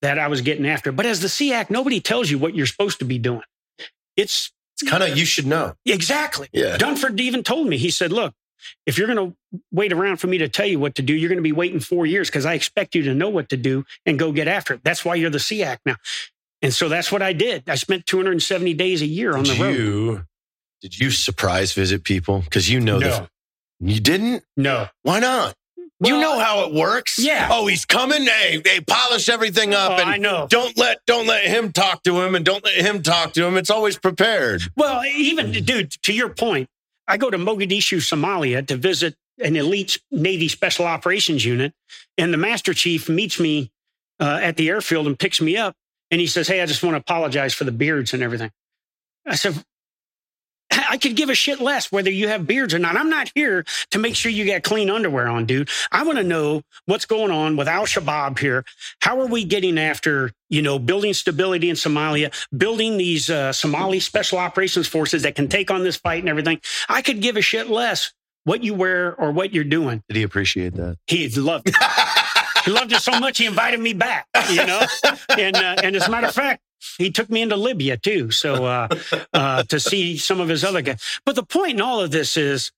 Speaker 3: that I was getting after. it. But as the SEAC, nobody tells you what you're supposed to be doing. It's
Speaker 2: It's kind of you should know.
Speaker 3: exactly.
Speaker 2: Yeah.
Speaker 3: Dunford even told me, he said, look, if you're going to wait around for me to tell you what to do, you're going to be waiting four years because I expect you to know what to do and go get after it. That's why you're the SEAC now. And so that's what I did. I spent 270 days a year on the
Speaker 2: Did
Speaker 3: road.
Speaker 2: you did you surprise visit people because you know
Speaker 3: No.
Speaker 2: the you didn't?
Speaker 3: No.
Speaker 2: Why not? You know how it works.
Speaker 3: yeah.
Speaker 2: Oh, he's coming. Hey, hey, polish everything up
Speaker 3: Oh,
Speaker 2: and
Speaker 3: I know.
Speaker 2: don't let don't let him talk to him and don't let him talk to him. It's always prepared.
Speaker 3: Well, even, dude, to your point, I go to Mogadishu, Somalia to visit an elite Navy Special Operations Unit, and the Master Chief meets me uh, at the airfield and picks me up. And he says, Hey, I just want to apologize for the beards and everything. I said, I could give a shit less whether you have beards or not. I'm not here to make sure you got clean underwear on, dude. I want to know what's going on with Al Shabaab here. How are we getting after, you know, building stability in Somalia, building these uh, Somali special operations forces that can take on this fight and everything? I could give a shit less what you wear or what you're doing.
Speaker 2: Did he appreciate that?
Speaker 3: He loved it. he loved it so much he invited me back, you know? And, uh, and as a matter of fact, he took me into Libya too, so uh, uh, to see some of his other guys. But the point in all of this is,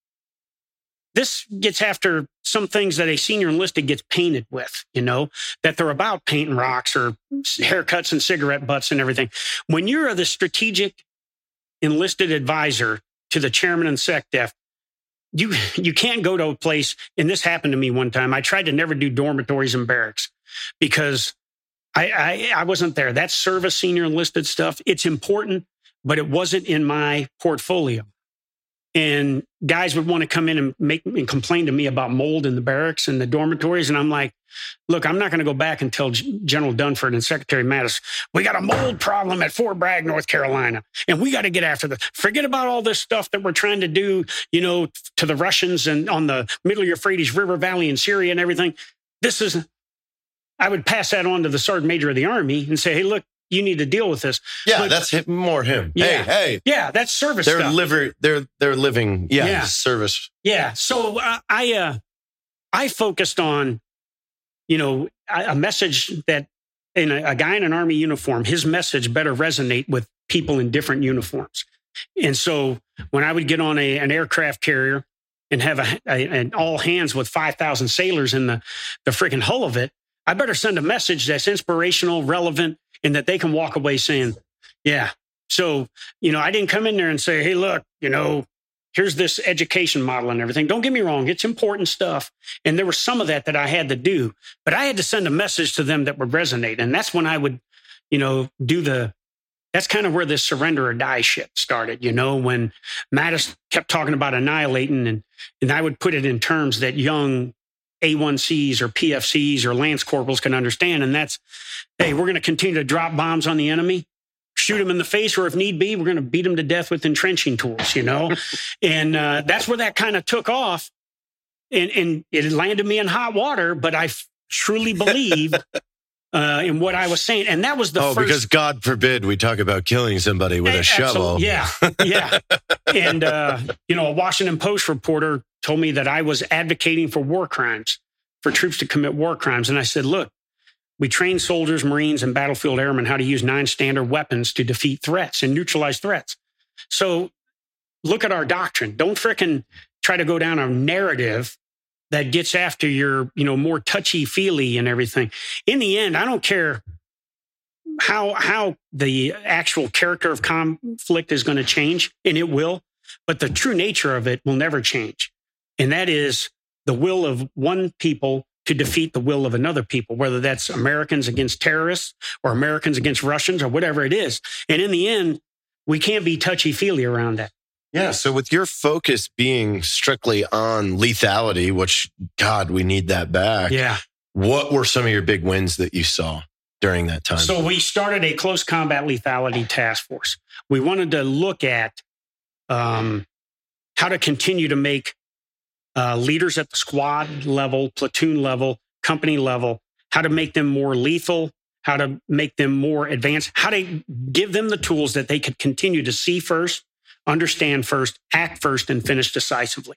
Speaker 3: this gets after some things that a senior enlisted gets painted with. You know that they're about painting rocks or haircuts and cigarette butts and everything. When you're the strategic enlisted advisor to the chairman and SecDef, you you can't go to a place. And this happened to me one time. I tried to never do dormitories and barracks because I, I, I wasn't there. That service senior enlisted stuff, it's important, but it wasn't in my portfolio. And guys would want to come in and make and complain to me about mold in the barracks and the dormitories. And I'm like, look, I'm not going to go back and tell General Dunford and Secretary Mattis, we got a mold problem at Fort Bragg, North Carolina, and we got to get after this. Forget about all this stuff that we're trying to do, you know, to the Russians and on the middle Euphrates River Valley in Syria and everything. This is I would pass that on to the sergeant major of the army and say, hey, look, you need to deal with this.
Speaker 2: Yeah, but, that's him, more him. Yeah, hey, hey.
Speaker 3: Yeah, that's service.
Speaker 2: They're
Speaker 3: stuff.
Speaker 2: liver. They're they're living. Yeah, yeah. service.
Speaker 3: Yeah. So uh, I uh, I focused on, you know, a, a message that in a, a guy in an army uniform, his message better resonate with people in different uniforms. And so when I would get on a, an aircraft carrier and have a, a, an all hands with 5,000 sailors in the, the freaking hull of it, I better send a message that's inspirational, relevant, and that they can walk away saying, yeah. So, you know, I didn't come in there and say, hey, look, you know, here's this education model and everything. Don't get me wrong, it's important stuff. And there was some of that that I had to do, but I had to send a message to them that would resonate. And that's when I would, you know, do the, that's kind of where this surrender or die shit started, you know, when Mattis kept talking about annihilating and, and I would put it in terms that young A1Cs or PFCs or Lance Corporals can understand. And that's, hey, we're going to continue to drop bombs on the enemy, shoot them in the face, or if need be, we're going to beat them to death with entrenching tools, you know? and uh, that's where that kind of took off. And, and it landed me in hot water, but I f- truly believe uh, in what I was saying. And that was the
Speaker 2: oh,
Speaker 3: first.
Speaker 2: because God forbid we talk about killing somebody with a, a shovel.
Speaker 3: Yeah. Yeah. and, uh, you know, a Washington Post reporter told me that I was advocating for war crimes, for troops to commit war crimes. And I said, look, we train soldiers, Marines, and battlefield airmen how to use nine standard weapons to defeat threats and neutralize threats. So look at our doctrine. Don't fricking try to go down a narrative that gets after your, you know, more touchy feely and everything. In the end, I don't care how how the actual character of conflict is going to change, and it will, but the true nature of it will never change. And that is the will of one people to defeat the will of another people, whether that's Americans against terrorists or Americans against Russians or whatever it is. And in the end, we can't be touchy feely around that.
Speaker 2: Yeah. So, with your focus being strictly on lethality, which, God, we need that back.
Speaker 3: Yeah.
Speaker 2: What were some of your big wins that you saw during that time?
Speaker 3: So, we started a close combat lethality task force. We wanted to look at um, how to continue to make uh, leaders at the squad level, platoon level, company level, how to make them more lethal, how to make them more advanced, how to give them the tools that they could continue to see first, understand first, act first, and finish decisively.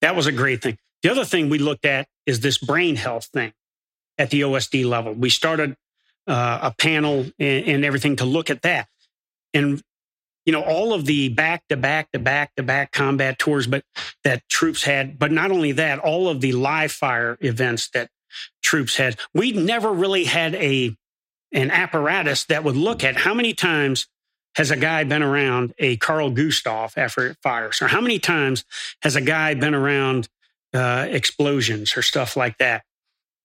Speaker 3: That was a great thing. The other thing we looked at is this brain health thing at the OSD level. We started uh, a panel and, and everything to look at that. And you know all of the back to back to back to back combat tours but that troops had but not only that all of the live fire events that troops had we never really had a an apparatus that would look at how many times has a guy been around a Carl Gustav after it fires or how many times has a guy been around uh, explosions or stuff like that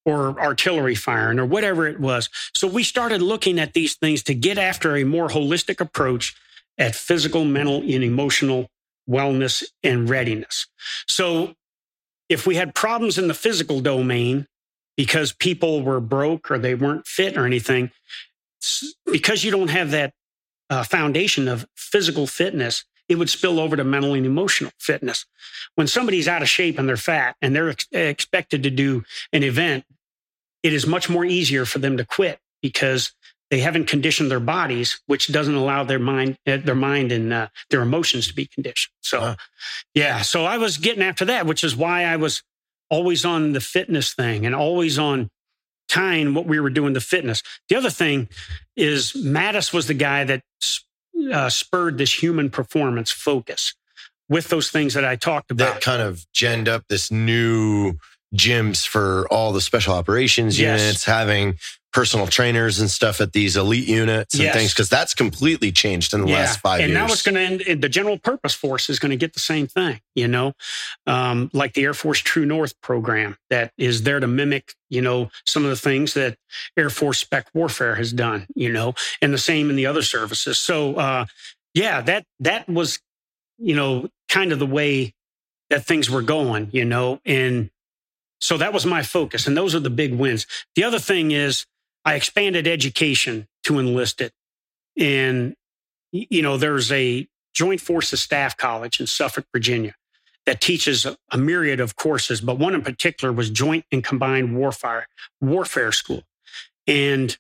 Speaker 3: or artillery firing or whatever it was. So we started looking at these things to get after a more holistic approach at physical, mental, and emotional wellness and readiness. So if we had problems in the physical domain because people were broke or they weren't fit or anything, because you don't have that uh, foundation of physical fitness, it would spill over to mental and emotional fitness. When somebody's out of shape and they're fat and they're ex- expected to do an event, it is much more easier for them to quit because they haven't conditioned their bodies, which doesn't allow their mind, uh, their mind and uh, their emotions to be conditioned. So,
Speaker 2: Wow.
Speaker 3: yeah. So I was getting after that, which is why I was always on the fitness thing and always on tying what we were doing to fitness. The other thing is Mattis was the guy that uh, spurred this human performance focus with those things that I talked about.
Speaker 2: That kind of genned up this new gyms for all the special operations
Speaker 3: Yes.
Speaker 2: units, having personal trainers and stuff at these elite units and
Speaker 3: Yes.
Speaker 2: things, because that's completely changed in the last five
Speaker 3: and
Speaker 2: years.
Speaker 3: And now it's going to end. The general purpose force is going to get the same thing, you know, um, like the Air Force True North program that is there to mimic, you know, some of the things that Air Force Spec Warfare has done, you know, and the same in the other services. So, uh, yeah, that that was, you know, kind of the way that things were going, you know, and so that was my focus, and those are the big wins. The other thing is I expanded education to enlisted, and you know, there's a Joint Forces Staff College in Suffolk, Virginia, that teaches a, myriad of courses, but one in particular was Joint and Combined Warfare Warfare School, and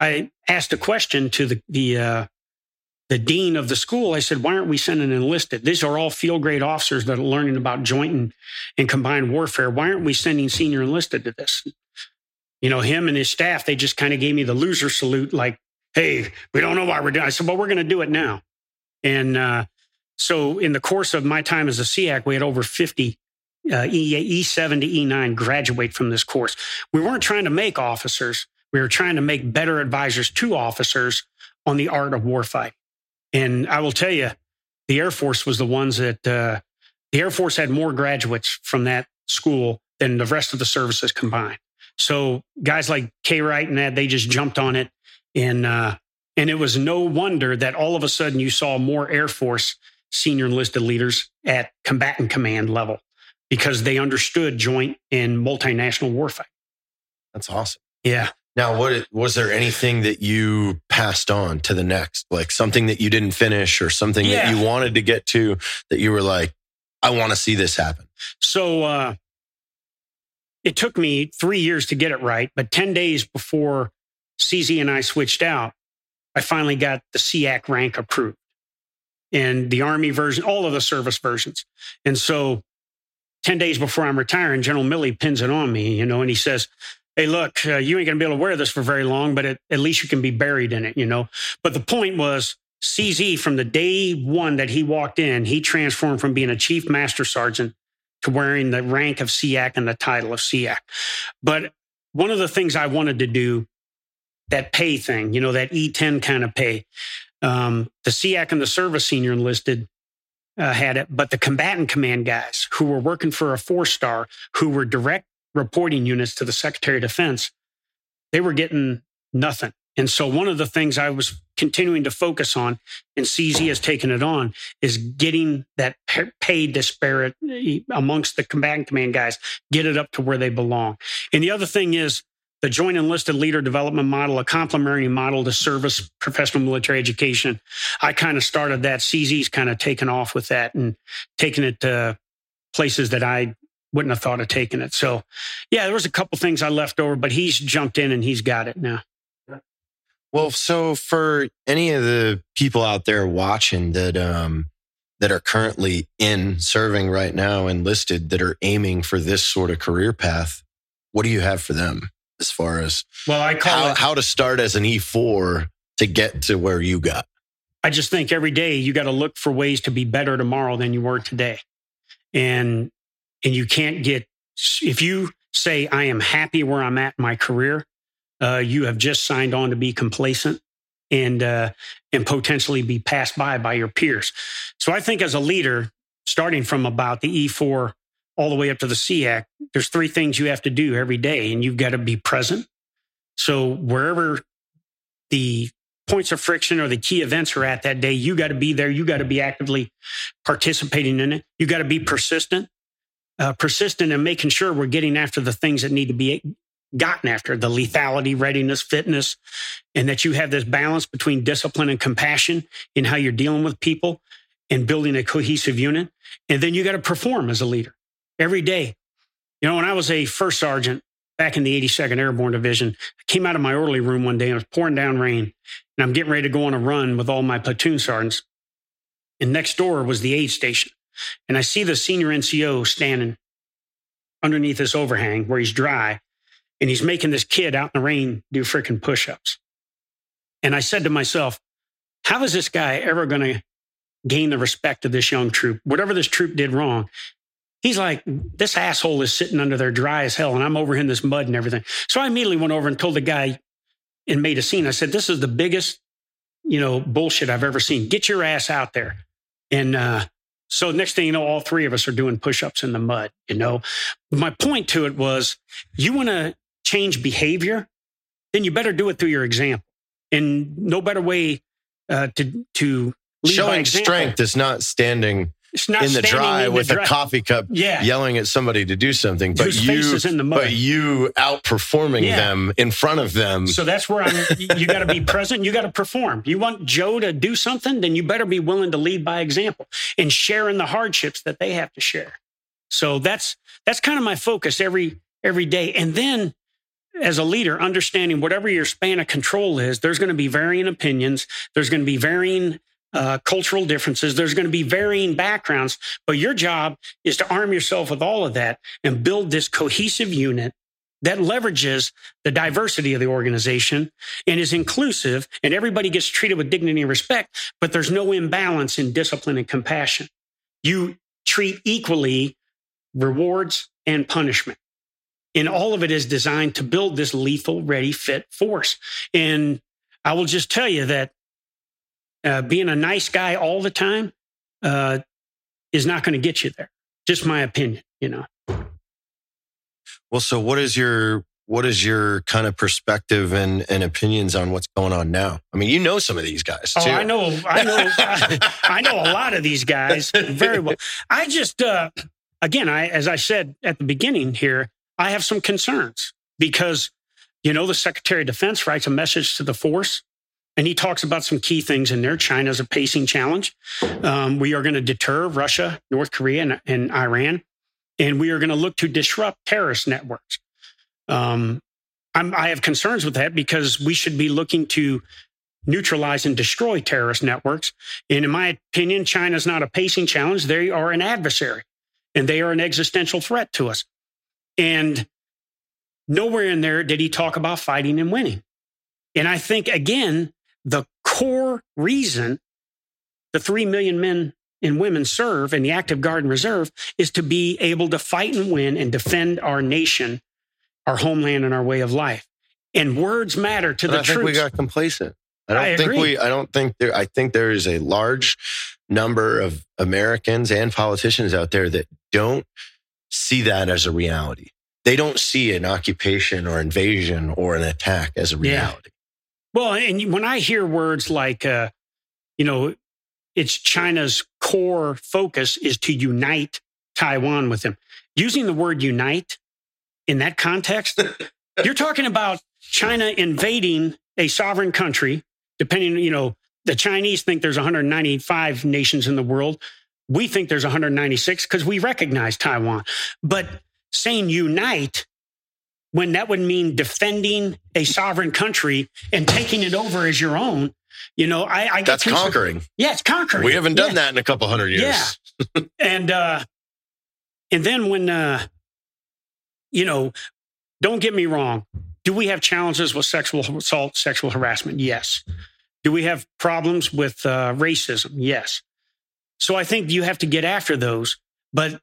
Speaker 3: I asked a question to the the uh, the dean of the school. I said, "Why aren't we sending enlisted? These are all field grade officers that are learning about joint and, and combined warfare. Why aren't we sending senior enlisted to this?" You know, him and his staff, they just kind of gave me the loser salute, like, "Hey, we don't know why we're doing." it. I said, "Well, we're going to do it now." And uh, so, in the course of my time as a SEAC, we had over fifty uh, E E7 to E9 graduate from this course. We weren't trying to make officers. We were trying to make better advisors to officers on the art of warfight. And I will tell you, the Air Force was the ones that uh, the Air Force had more graduates from that school than the rest of the services combined. So guys like K Wright and that, they just jumped on it. And, uh, and it was no wonder that all of a sudden you saw more Air Force senior enlisted leaders at combatant command level because they understood joint and multinational warfare.
Speaker 2: That's awesome.
Speaker 3: Yeah.
Speaker 2: Now, what was there anything that you passed on to the next, like something that you didn't finish or something
Speaker 3: Yeah.
Speaker 2: that you wanted to get to that you were like, I want to see this happen?
Speaker 3: So uh, it took me three years to get it right, but 10 days before CZ and I switched out, I finally got the SEAC rank approved and the Army version, all of the service versions. And so 10 days before I'm retiring, General Milley pins it on me, you know, and he says, Hey, look, uh, you ain't going to be able to wear this for very long, but at, at least you can be buried in it, you know. But the point was, CZ, from the day one that he walked in, he transformed from being a chief master sergeant to wearing the rank of SEAC and the title of SEAC. But one of the things I wanted to do, that pay thing, you know, that E10 kind of pay, um, the SEAC and the service senior enlisted uh, had it, but the combatant command guys who were working for a four star, who were direct reporting units to the Secretary of Defense, they were getting nothing. And so one of the things I was continuing to focus on, and CZ has taken it on, is getting that pay disparate eh, amongst the combatant command guys, get it up to where they belong. And the other thing is the joint enlisted leader development model, a complementary model to service professional military education. I kind of started that. CZ's kind of taken off with that and taken it to places that I wouldn't have thought of taking it. So, yeah, there was a couple things I left over, but he's jumped in and he's got it now.
Speaker 2: Well, so for any of the people out there watching that um that are currently in serving right now enlisted that are aiming for this sort of career path, what do you have for them as far as
Speaker 3: Well, I call
Speaker 2: how,
Speaker 3: it.
Speaker 2: how to start as an E4 to get to where you got?
Speaker 3: I just think every day you got to look for ways to be better tomorrow than you were today. And and you can't get if you say I am happy where I'm at in my career, uh, you have just signed on to be complacent and uh, and potentially be passed by by your peers. So I think as a leader, starting from about the E4 all the way up to the SEAC, there's three things you have to do every day, and you've got to be present. So wherever the points of friction or the key events are at that day, you got to be there. You got to be actively participating in it. You got to be persistent, uh, persistent in making sure we're getting after the things that need to be gotten after the lethality, readiness, fitness, and that you have this balance between discipline and compassion in how you're dealing with people and building a cohesive unit. And then you got to perform as a leader every day. You know, when I was a first sergeant back in the 82nd Airborne Division, I came out of my orderly room one day and it was pouring down rain. And I'm getting ready to go on a run with all my platoon sergeants. And next door was the aid station. And I see the senior NCO standing underneath this overhang where he's dry. And he's making this kid out in the rain do freaking push ups. And I said to myself, how is this guy ever going to gain the respect of this young troop? Whatever this troop did wrong, he's like, this asshole is sitting under there dry as hell, and I'm over in this mud and everything. So I immediately went over and told the guy and made a scene. I said, this is the biggest, you know, bullshit I've ever seen. Get your ass out there. And uh, so next thing you know, all three of us are doing push-ups in the mud, you know. My point to it was you want to change behavior, then you better do it through your example. And no better way uh, to to lead
Speaker 2: Showing strength is not standing
Speaker 3: not
Speaker 2: in the dry
Speaker 3: in the
Speaker 2: with
Speaker 3: dry-
Speaker 2: a coffee cup
Speaker 3: Yeah.
Speaker 2: yelling at somebody to do something, but
Speaker 3: Whose
Speaker 2: you, but you outperforming
Speaker 3: Yeah.
Speaker 2: them in front of them.
Speaker 3: So that's where I'm. You got to be present. You got to perform. You want Joe to do something, then you better be willing to lead by example and share in the hardships that they have to share. So that's that's kind of my focus every every day. And then, as a leader, understanding whatever your span of control is, there's going to be varying opinions. There's going to be varying uh, cultural differences. There's going to be varying backgrounds. But your job is to arm yourself with all of that and build this cohesive unit that leverages the diversity of the organization and is inclusive and everybody gets treated with dignity and respect, but there's no imbalance in discipline and compassion. You treat equally rewards and punishment. And all of it is designed to build this lethal, ready, fit force. And I will just tell you that uh, being a nice guy all the time uh, is not going to get you there. Just my opinion, you know.
Speaker 2: well, so what is your what is your kind of perspective and, and opinions on what's going on now? I mean, you know some of these guys
Speaker 3: Oh. I know, I know, I, know a lot of these guys very well. I just, uh, again, I as I said at the beginning here, I have some concerns because, you know, the Secretary of Defense writes a message to the force, and he talks about some key things in there. China's a pacing challenge. Um, we are going to deter Russia, North Korea, and, and Iran, and we are going to look to disrupt terrorist networks. Um, I have concerns with that because we should be looking to neutralize and destroy terrorist networks. And in my opinion, China's not a pacing challenge. They are an adversary and they are an existential threat to us. And nowhere in there did he talk about fighting and winning. And I think, again, the core reason the 3 million men and women serve in the active guard and reserve is to be able to fight and win and defend our nation, our homeland, and our way of life. And words matter to the
Speaker 2: I think we got complacent. I don't
Speaker 3: I
Speaker 2: think
Speaker 3: agree.
Speaker 2: we. I don't think there. I think there is a large number of Americans and politicians out there that don't see that as a reality. They don't see an occupation or invasion or an attack as a
Speaker 3: Yeah.
Speaker 2: reality.
Speaker 3: Well, and when I hear words like, uh, you know, it's China's core focus is to unite Taiwan with them. Using the word unite in that context, you're talking about China invading a sovereign country, depending, you know, the Chinese think there's 195 nations in the world. We think there's 196 because we recognize Taiwan. But saying unite when that would mean defending a sovereign country and taking it over as your own, you know, I, I
Speaker 2: That's
Speaker 3: concerned-
Speaker 2: conquering.
Speaker 3: Yeah, it's conquering.
Speaker 2: We haven't done
Speaker 3: Yeah.
Speaker 2: that in a couple hundred years.
Speaker 3: Yeah. And uh and then when uh you know, don't get me wrong. Do we have challenges with sexual assault, sexual harassment? Yes. Do we have problems with uh, racism? Yes. So I think you have to get after those, but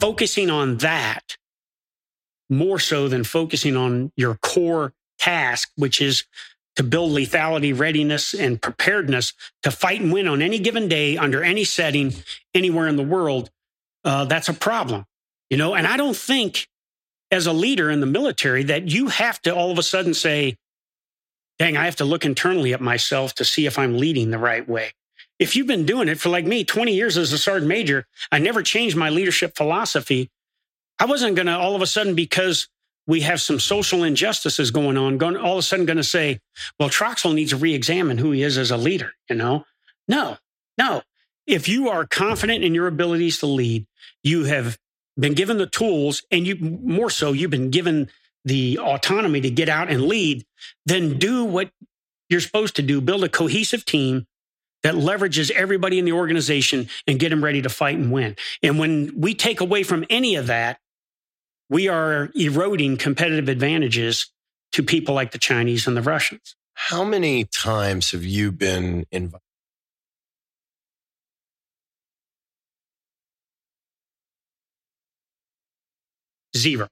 Speaker 3: focusing on that more so than focusing on your core task, which is to build lethality, readiness, and preparedness to fight and win on any given day, under any setting, anywhere in the world, uh, that's a problem. You know, and I don't think as a leader in the military that you have to all of a sudden say, dang, I have to look internally at myself to see if I'm leading the right way. If you've been doing it for like me, 20 years as a sergeant major, I never changed my leadership philosophy. I wasn't going to all of a sudden, because we have some social injustices going on, going all of a sudden going to say, well, Troxell needs to re-examine who he is as a leader. You know, no, no. If you are confident in your abilities to lead, you have been given the tools, and you more so, you've been given the autonomy to get out and lead. Then do what you're supposed to do. Build a cohesive team that leverages everybody in the organization and get them ready to fight and win. And when we take away from any of that, we are eroding competitive advantages to people like the Chinese and the Russians.
Speaker 2: How many times have you been invited?
Speaker 3: Zero.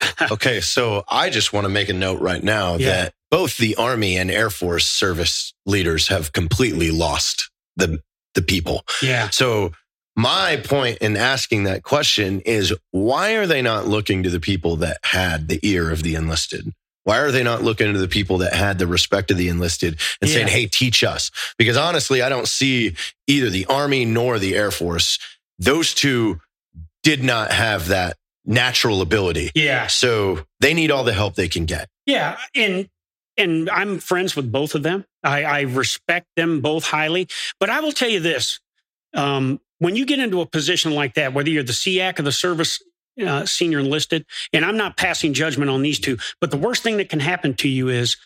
Speaker 2: okay, so I just want to make a note right now
Speaker 3: Yeah.
Speaker 2: that both the Army and Air Force service leaders have completely lost the the people.
Speaker 3: Yeah.
Speaker 2: So my point in asking that question is why are they not looking to the people that had the ear of the enlisted? Why are they not looking to the people that had the respect of the enlisted and saying, "Hey, teach us"? Because honestly, I don't see either the Army nor the Air Force. Those two did not have that natural ability.
Speaker 3: Yeah.
Speaker 2: So they need all the help they can get.
Speaker 3: Yeah. And and I'm friends with both of them. I, I respect them both highly. But I will tell you this. Um, when you get into a position like that, whether you're the SEAC or the service uh, senior enlisted, and I'm not passing judgment on these two, but the worst thing that can happen to you is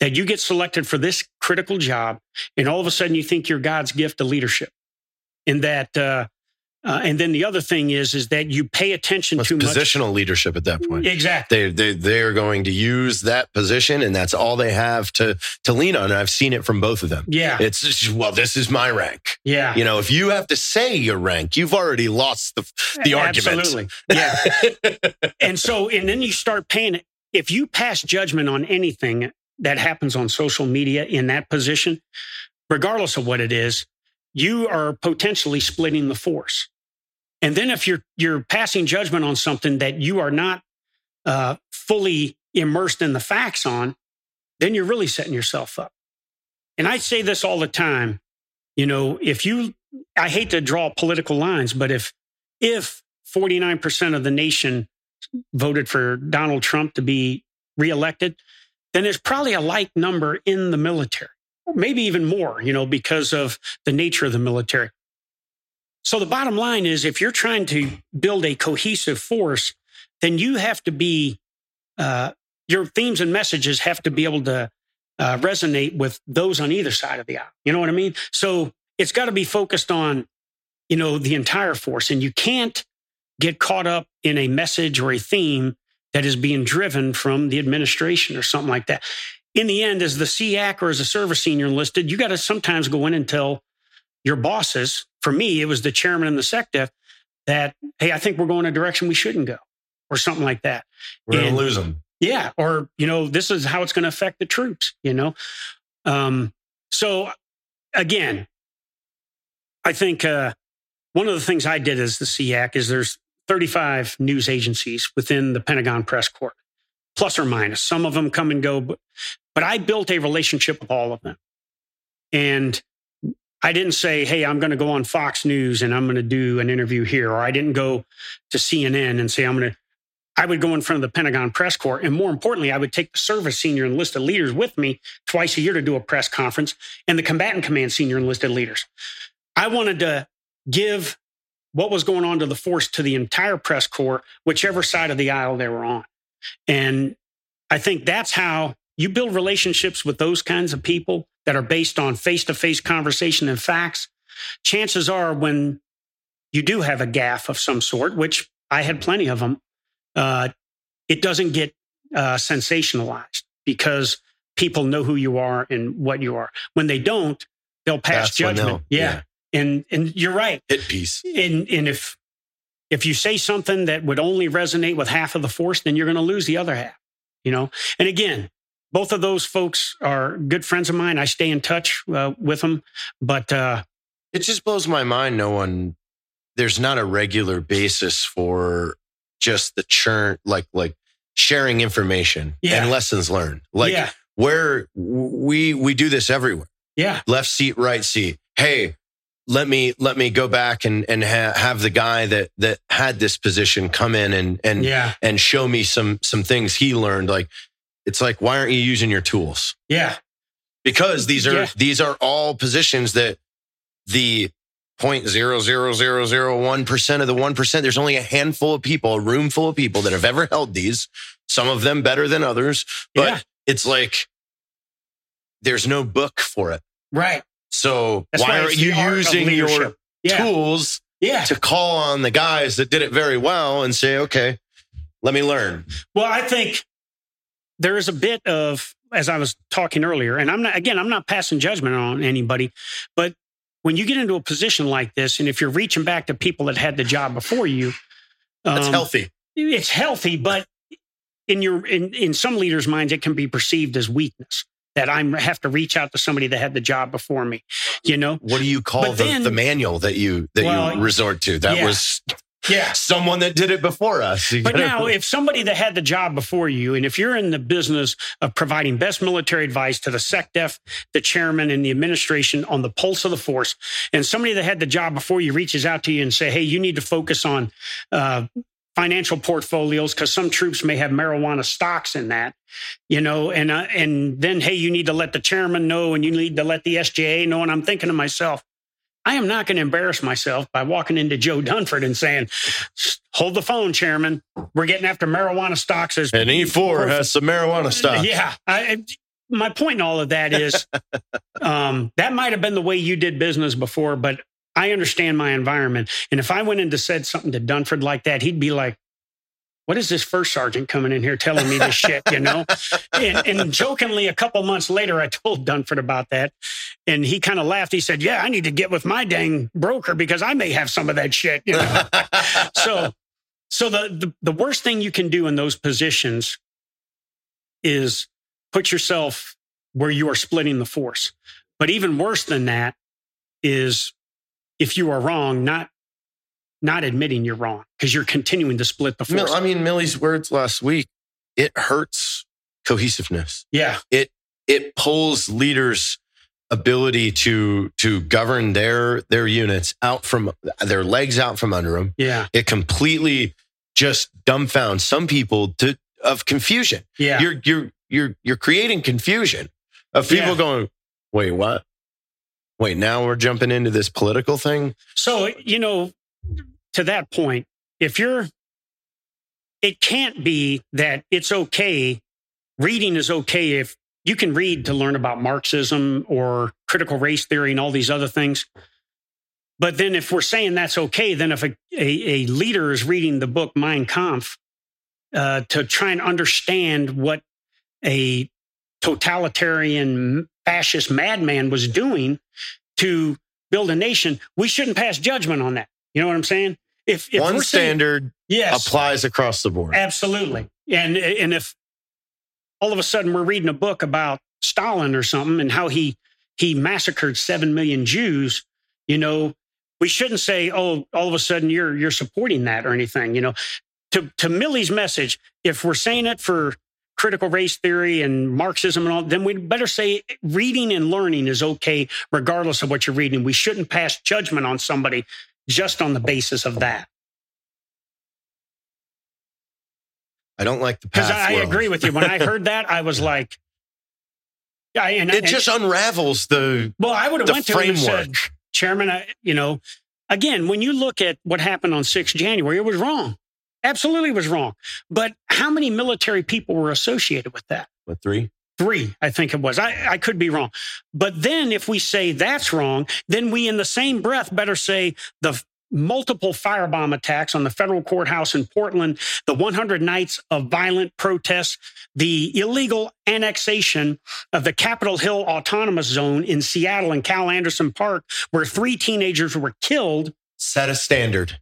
Speaker 3: that you get selected for this critical job, and all of a sudden you think you're God's gift to leadership. And that, uh, uh, and then the other thing is, is that you pay attention too much.
Speaker 2: positional leadership at that point.
Speaker 3: Exactly.
Speaker 2: They they they're going to use that position, and that's all they have to to lean on. And I've seen it from both of them.
Speaker 3: Yeah.
Speaker 2: It's well, this is my rank.
Speaker 3: yeah.
Speaker 2: You know, if you have to say your rank, you've already lost the the argument.
Speaker 3: Absolutely. Yeah. and so, and then you start paying. It. If you pass judgment on anything that happens on social media in that position, regardless of what it is, you are potentially splitting the force. And then if you're you're passing judgment on something that you are not uh, fully immersed in the facts on, then you're really setting yourself up. And I say this all the time. You know, if you, I hate to draw political lines, but if if 49% of the nation voted for Donald Trump to be reelected, then there's probably a like number in the military, maybe even more, you know, because of the nature of the military. So the bottom line is if you're trying to build a cohesive force, then you have to be, uh, your themes and messages have to be able to uh, resonate with those on either side of the aisle. You know what I mean? So it's got to be focused on, you know, the entire force. And you can't get caught up in a message or a theme that is being driven from the administration or something like that. In the end, as the SEAC or as a service senior enlisted, you got to sometimes go in and tell your bosses. For me, it was the chairman and the SecDef that, hey, I think we're going a direction we shouldn't go, or something like that.
Speaker 2: We're gonna lose them.
Speaker 3: Yeah. Or, you know, this is how it's going to affect the troops, you know? Um, so again, I think uh, one of the things I did as the SEAC is there's 35 news agencies within the Pentagon press corps, plus or minus. Some of them come and go, but, but I built a relationship with all of them. And I didn't say, hey, I'm going to go on Fox News and I'm going to do an interview here. Or I didn't go to CNN and say, I'm going to I would go in front of the Pentagon press corps. And more importantly, I would take the service senior enlisted leaders with me twice a year to do a press conference and the combatant command senior enlisted leaders. I wanted to give what was going on to the force to the entire press corps, whichever side of the aisle they were on. And I think that's how you build relationships with those kinds of people that are based on face to face conversation and facts. Chances are when you do have a gaffe of some sort, which I had plenty of them, uh, it doesn't get uh, sensationalized because people know who you are and what you are. When they don't, they'll pass
Speaker 2: That's
Speaker 3: judgment.
Speaker 2: they'll-
Speaker 3: yeah. and and you're right.
Speaker 2: Hit piece.
Speaker 3: And and if if you say something that would only resonate with half of the force, then you're going to lose the other half. You know. And again, both of those folks are good friends of mine. I stay in touch uh, with them, but uh,
Speaker 2: It just blows my mind. No one, there's not a regular basis for just the churn, like like sharing information
Speaker 3: Yeah.
Speaker 2: and lessons learned. Like
Speaker 3: yeah,
Speaker 2: where we we do this everywhere.
Speaker 3: yeah,
Speaker 2: Left seat, right seat. Hey, let me let me go back and and ha- have the guy that that had this position come in and and
Speaker 3: Yeah.
Speaker 2: and show me some some things he learned. Like it's like why aren't you using your tools?
Speaker 3: Yeah.
Speaker 2: Because these are
Speaker 3: Yeah.
Speaker 2: these are all positions that the point zero zero zero zero one percent of the one percent. There's only a handful of people, a room full of people that have ever held these. Some of them better than others, but
Speaker 3: Yeah.
Speaker 2: it's like there's no book for it.
Speaker 3: Right.
Speaker 2: So
Speaker 3: That's
Speaker 2: why aren't you
Speaker 3: the art of
Speaker 2: using your.
Speaker 3: Yeah.
Speaker 2: tools
Speaker 3: Yeah.
Speaker 2: to call on the guys that did it very well and say, okay, let me learn.
Speaker 3: Well, I think there is a bit of, as I was talking earlier, and I'm not, again, I'm not passing judgment on anybody, but when you get into a position like this, and if you're reaching back to people that had the job before you,
Speaker 2: That's
Speaker 3: um,
Speaker 2: healthy.
Speaker 3: It's healthy, but in your in, in some leaders' minds, it can be perceived as weakness that I have to reach out to somebody that had the job before me. You know?
Speaker 2: What do you call
Speaker 3: But
Speaker 2: the,
Speaker 3: then-
Speaker 2: the manual that you that
Speaker 3: Well,
Speaker 2: you resort to? That
Speaker 3: yeah.
Speaker 2: was
Speaker 3: Yeah.
Speaker 2: someone that did it before us. You
Speaker 3: But
Speaker 2: gotta-
Speaker 3: now, if somebody that had the job before you, and if you're in the business of providing best military advice to the SecDef, the chairman, and the administration on the pulse of the force, and somebody that had the job before you reaches out to you and say, "Hey, you need to focus on uh, financial portfolios because some troops may have marijuana stocks in that," you know, and uh, and then hey, you need to let the chairman know, and you need to let the SJA know. And I'm thinking to myself. I am not going to embarrass myself by walking into Joe Dunford and saying, hold the phone, Chairman. We're getting after marijuana stocks. As
Speaker 2: and E4 has some marijuana stock.
Speaker 3: Yeah. I- my point in all of that is um, that might have been the way you did business before, but I understand my environment. And if I went in to said something to Dunford like that, he'd be like, what is this first sergeant coming in here telling me this shit, you know? And, and jokingly, a couple months later, I told Dunford about that. And he kind of laughed. He said, Yeah, I need to get with my dang broker because I may have some of that shit, you know? so so the, the the worst thing you can do in those positions is put yourself where you are splitting the force but even worse than that is if you are wrong not not admitting you're wrong because you're continuing to split the force
Speaker 2: I mean, Milley's words last week, it hurts cohesiveness.
Speaker 3: yeah
Speaker 2: It it pulls leaders' ability to to govern their their units out from their legs out from under them.
Speaker 3: yeah
Speaker 2: It completely just dumbfounds some people to of confusion.
Speaker 3: yeah
Speaker 2: You're you're you're you're creating confusion of people
Speaker 3: Yeah.
Speaker 2: going, wait, what? Wait, now we're jumping into this political thing.
Speaker 3: So, you know, to that point, if you're, it can't be that it's okay. Reading is okay if you can read to learn about Marxism or critical race theory and all these other things. But then if we're saying that's okay, then if a, a, a leader is reading the book Mein Kampf uh, to try and understand what a totalitarian fascist madman was doing to build a nation, we shouldn't pass judgment on that. You know what I'm saying? If, if
Speaker 2: One
Speaker 3: we're saying-
Speaker 2: standard
Speaker 3: yes,
Speaker 2: applies across the board.
Speaker 3: absolutely. And and if all of a sudden we're reading a book about Stalin or something and how he he massacred seven million Jews, you know, we shouldn't say, "Oh, all of a sudden you're you're supporting that" or anything. You know, to to Milley's message, if we're saying it for critical race theory and Marxism and all, then we'd better say reading and learning is okay, regardless of what you're reading. We shouldn't pass judgment on somebody just on the basis of that.
Speaker 2: I don't like the
Speaker 3: Because. I, I agree with you. When I heard that, I was like, and,
Speaker 2: It
Speaker 3: and-
Speaker 2: just unravels the
Speaker 3: well, I would have went to him and
Speaker 2: framework.
Speaker 3: said, Chairman, I, you know, again, when you look at what happened on 6 January, it was wrong. Absolutely was wrong. But how many military people were associated with that?
Speaker 2: what three?
Speaker 3: Three, I think it was. I, I could be wrong. But then if we say that's wrong, then we in the same breath better say the multiple firebomb attacks on the federal courthouse in Portland, the 100 nights of violent protests, the illegal annexation of the Capitol Hill Autonomous Zone in Seattle and Cal Anderson Park, where three teenagers were killed,
Speaker 2: Set a standard.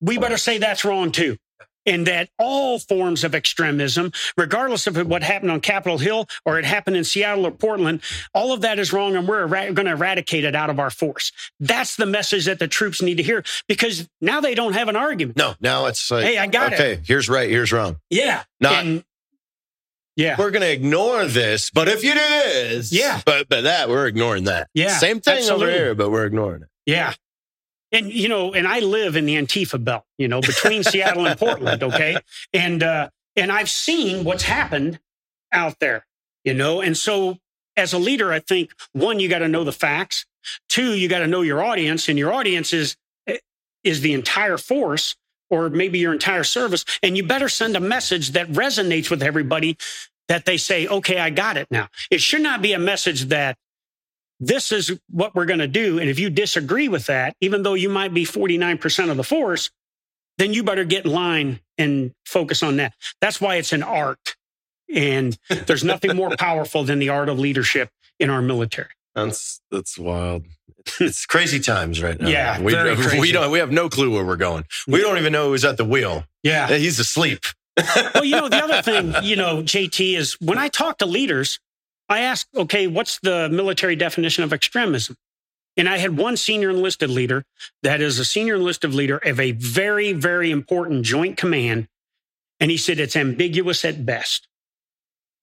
Speaker 3: we better say that's wrong too. And that all forms of extremism, regardless of what happened on Capitol Hill or it happened in Seattle or Portland, all of that is wrong and we're going to eradicate it out of our force. That's the message that the troops need to hear because now they don't have an argument.
Speaker 2: No, now it's like
Speaker 3: Hey, I got it.
Speaker 2: okay, here's right, here's wrong.
Speaker 3: Yeah.
Speaker 2: Not
Speaker 3: And- yeah.
Speaker 2: we're gonna ignore this, but if you do this,
Speaker 3: Yeah.
Speaker 2: but but that we're ignoring that.
Speaker 3: Yeah,
Speaker 2: Same thing
Speaker 3: absolutely.
Speaker 2: over here, but we're ignoring it.
Speaker 3: Yeah. And you know, and I live in the Antifa belt, you know, between Seattle and Portland. Okay, and uh, and I've seen what's happened out there, you know, and so as a leader, I think one, you got to know the facts. Two, you got to know your audience, and your audience is is the entire force or maybe your entire service. And you better send a message that resonates with everybody that they say, okay, I got it now. It should not be a message that this is what we're going to do. And if you disagree with that, even though you might be 49% of the force, then you better get in line and focus on that. That's why it's an art. And there's nothing more powerful than the art of leadership in our military.
Speaker 2: That's that's wild. It's crazy times right now.
Speaker 3: Yeah,
Speaker 2: we, we don't we have no clue where we're going. We don't even know who's at the wheel.
Speaker 3: Yeah.
Speaker 2: He's asleep.
Speaker 3: well, you know, the other thing, you know, JT, is when I talk to leaders, I asked, okay, what's the military definition of extremism? And I had one senior enlisted leader that is a senior enlisted leader of a very, very important joint command. And he said it's ambiguous at best.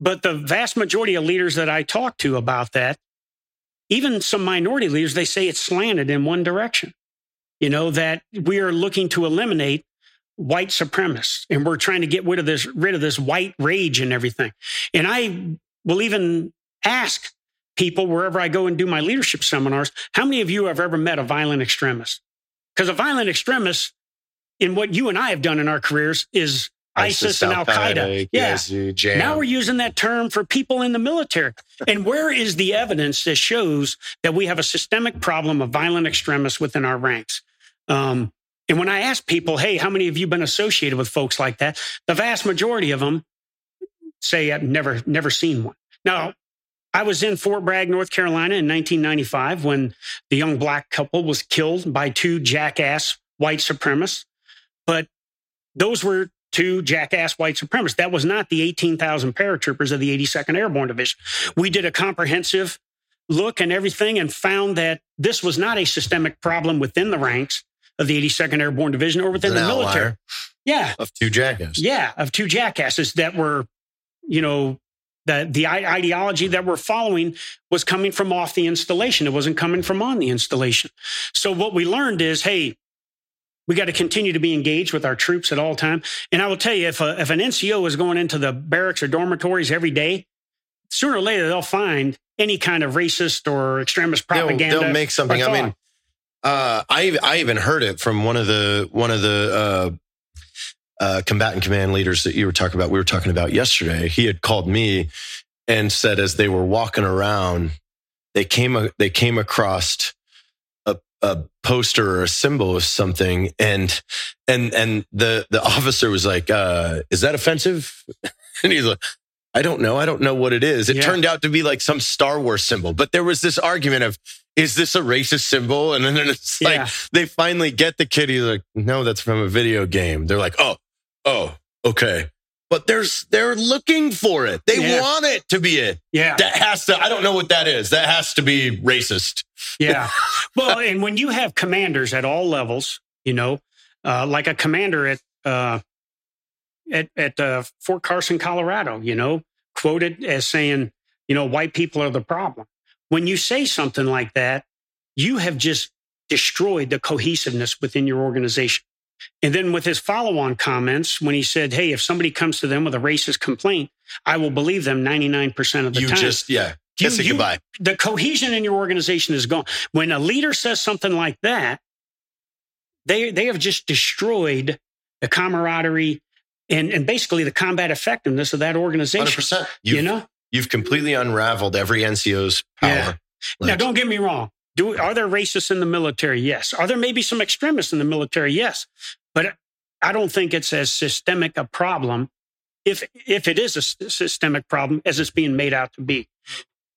Speaker 3: But the vast majority of leaders that I talk to about that, even some minority leaders, they say it's slanted in one direction. You know, that we are looking to eliminate white supremacists and we're trying to get rid of this rid of this white rage and everything. And I will even ask people wherever I go and do my leadership seminars, how many of you have ever met a violent extremist? Because a violent extremist in what you and I have done in our careers is ISIS, and Al Qaeda. Yeah. Now we're using that term for people in the military. And where is the evidence that shows that we have a systemic problem of violent extremists within our ranks? Um, and when I ask people, hey, how many of you been associated with folks like that? The vast majority of them say I've never, never seen one. Now, I was in Fort Bragg, North Carolina in 1995 when the young black couple was killed by two jackass white supremacists. But those were two jackass white supremacists. That was not the 18,000 paratroopers of the 82nd Airborne Division. We did a comprehensive look and everything and found that this was not a systemic problem within the ranks of the 82nd Airborne Division or within
Speaker 2: An
Speaker 3: the military. Yeah.
Speaker 2: of two jackasses.
Speaker 3: Yeah. Of two jackasses that were, you know, the, the ideology that we're following was coming from off the installation. It wasn't coming from on the installation. So what we learned is, hey, we got to continue to be engaged with our troops at all time. And I will tell you, if, a, if an NCO is going into the barracks or dormitories every day, sooner or later they'll find any kind of racist or extremist
Speaker 2: They'll,
Speaker 3: propaganda.
Speaker 2: they'll make something. I mean, uh, I I even heard it from one of the one of the uh, combatant command leaders that you were talking about. We were talking about yesterday. He had called me and said as they were walking around, they came they came across a, a poster or a symbol of something, and and and the the officer was like, uh, "Is that offensive?" And he's like. I don't know. I don't know what it is. It
Speaker 3: Yeah.
Speaker 2: turned out to be like some Star Wars symbol, but there was this argument of, is this a racist symbol? And then it's like,
Speaker 3: Yeah.
Speaker 2: they finally get the kid. He's like, no, that's from a video game. They're like, oh, oh, okay. But there's, they're looking for it. They
Speaker 3: Yeah.
Speaker 2: want it to be it.
Speaker 3: yeah.
Speaker 2: That has to, I don't know what that is. That has to be racist.
Speaker 3: Yeah. well, and when you have commanders at all levels, you know, uh, like a commander at uh, at at uh, Fort Carson, Colorado, you know, quoted as saying, you know, white people are the problem. When you say something like that, you have just destroyed the cohesiveness within your organization. And then with his follow-on comments, when he said, "Hey, if somebody comes to them with a racist complaint, I will believe them 99% of the
Speaker 2: You
Speaker 3: time."
Speaker 2: You just, yeah,
Speaker 3: You- you-
Speaker 2: goodbye.
Speaker 3: the cohesion in your organization is gone. When a leader says something like that, they they have just destroyed the camaraderie and, and basically the combat effectiveness of that organization.
Speaker 2: 100%.
Speaker 3: You
Speaker 2: You've,
Speaker 3: know?
Speaker 2: you've completely unraveled every NCO's power.
Speaker 3: Yeah. now, don't get me wrong. Do are there racists in the military? Yes. Are there maybe some extremists in the military? Yes. But I don't think it's as systemic a problem if if it is a systemic problem as it's being made out to be.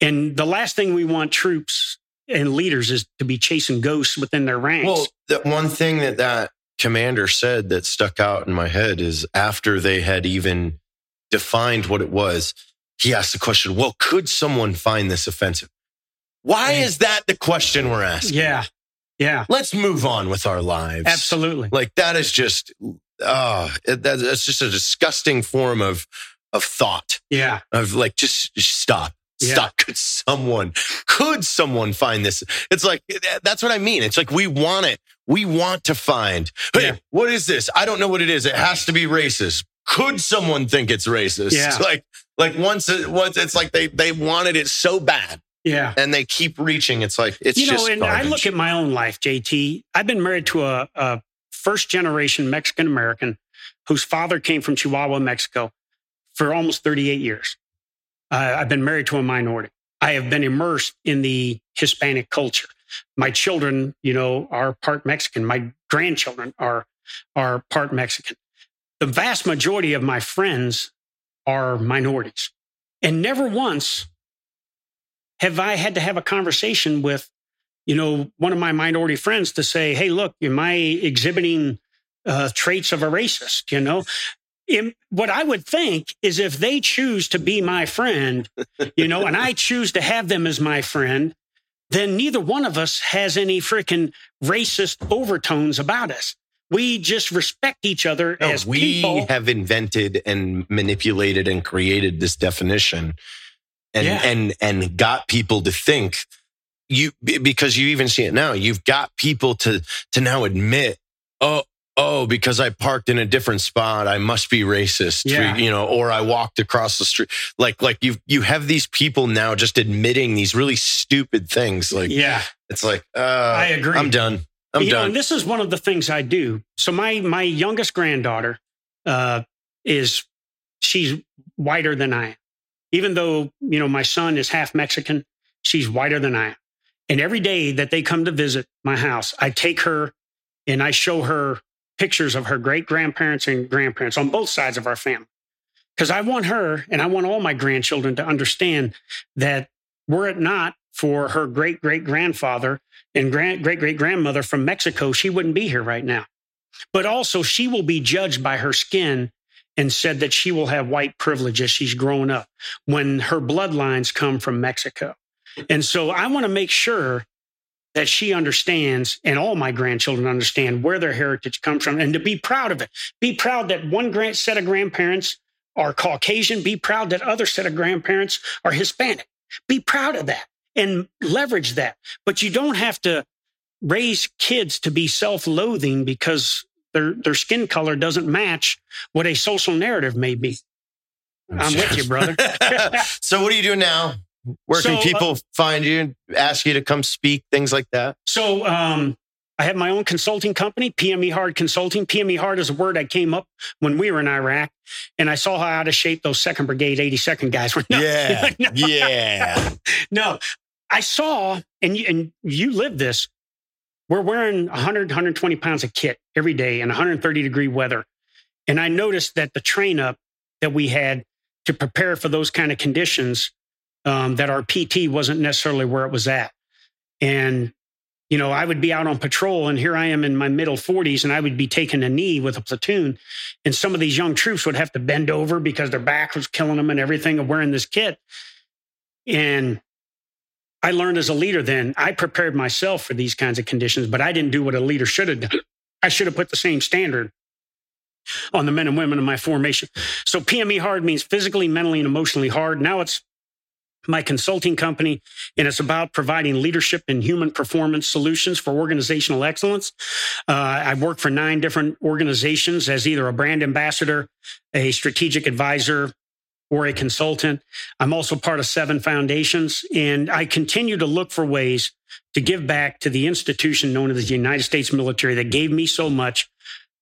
Speaker 3: And the last thing we want troops and leaders is to be chasing ghosts within their ranks.
Speaker 2: Well, the one thing that that commander said that stuck out in my head is after they had even defined what it was, he asked the question, well, could someone find this offensive? Why is that the question we're asking?
Speaker 3: yeah. Yeah.
Speaker 2: Let's move on with our lives.
Speaker 3: Absolutely.
Speaker 2: Like that is just, oh, it, that's just a disgusting form of, of thought
Speaker 3: Yeah.
Speaker 2: of like, just, just stop,
Speaker 3: Yeah.
Speaker 2: stop. Could someone, could someone find this? It's like, eh, that's what I mean. It's like we want it. We want to find, hey,
Speaker 3: Yeah.
Speaker 2: what is this? I don't know what it is. It has to be racist. Could someone think it's racist?
Speaker 3: Yeah.
Speaker 2: Like, like once it, once it's like they, they wanted it so bad
Speaker 3: Yeah.
Speaker 2: and they keep reaching. It's like, it's just.
Speaker 3: you know, and I look at my own life, JT. I've been married to a, a first generation Mexican American whose father came from Chihuahua, Mexico for almost 38 years. Uh, I've been married to a minority. I have been immersed in the Hispanic culture. My children, you know, are part Mexican. My grandchildren are, are part Mexican. The vast majority of my friends are minorities. And never once have I had to have a conversation with, you know, one of my minority friends to say, hey, look, am I exhibiting uh, traits of a racist? You know, what I would think is if they choose to be my friend, you know, and I choose to have them as my friend, then neither one of us has any freaking racist overtones about us. We just respect each other
Speaker 2: No,
Speaker 3: as
Speaker 2: we
Speaker 3: people.
Speaker 2: have invented and manipulated and created this definition and
Speaker 3: Yeah.
Speaker 2: and and got people to think you because you even see it now you've got people to to now admit oh oh because i parked in a different spot i must be racist
Speaker 3: Yeah.
Speaker 2: you know or i walked across the street like like you you have these people now just admitting these really stupid things like
Speaker 3: yeah.
Speaker 2: it's like uh
Speaker 3: I agree.
Speaker 2: i'm done i'm
Speaker 3: you know,
Speaker 2: done
Speaker 3: and this is one of the things I do. So my my youngest granddaughter uh, is she's whiter than I am. Even though you know my son is half Mexican, she's whiter than I am. And every day that they come to visit my house, I take her and I show her pictures of her great grandparents and grandparents on both sides of our family. Because I want her and I want all my grandchildren to understand that were it not for her great great grandfather and great great grandmother from Mexico, she wouldn't be here right now. But also, she will be judged by her skin and said that she will have white privilege as she's grown up when her bloodlines come from Mexico. And so I want to make sure that she understands and all my grandchildren understand where their heritage comes from and to be proud of it. Be proud that one grand set of grandparents are Caucasian. Be proud that other set of grandparents are Hispanic. Be proud of that and leverage that. But you don't have to raise kids to be self-loathing because their their skin color doesn't match what a social narrative may be. I'm with you, brother.
Speaker 2: so what are you doing now? Where can
Speaker 3: So, uh,
Speaker 2: people find you, and ask you to come speak, things like that?
Speaker 3: So um, I have my own consulting company, PME Hard Consulting. PME Hard is a word I came up when we were in Iraq, and I saw how out of shape those Second Brigade 82nd guys were. No,
Speaker 2: yeah,
Speaker 3: no,
Speaker 2: yeah.
Speaker 3: no. I saw, and you, and you live this. We're wearing 100, 120 pounds of kit every day in 130 degree weather, and I noticed that the train up that we had to prepare for those kind of conditions, um, that our PT wasn't necessarily where it was at, and you know, I would be out on patrol and here I am in my middle 40s and I would be taking a knee with a platoon. And some of these young troops would have to bend over because their back was killing them and everything of wearing this kit. And I learned as a leader then, I prepared myself for these kinds of conditions, but I didn't do what a leader should have done. I should have put the same standard on the men and women in my formation. So PME hard means physically, mentally, and emotionally hard. Now it's my consulting company, and it's about providing leadership and human performance solutions for organizational excellence. Uh, I've worked for nine different organizations as either a brand ambassador, a strategic advisor, or a consultant. I'm also part of seven foundations, and I continue to look for ways to give back to the institution known as the United States military that gave me so much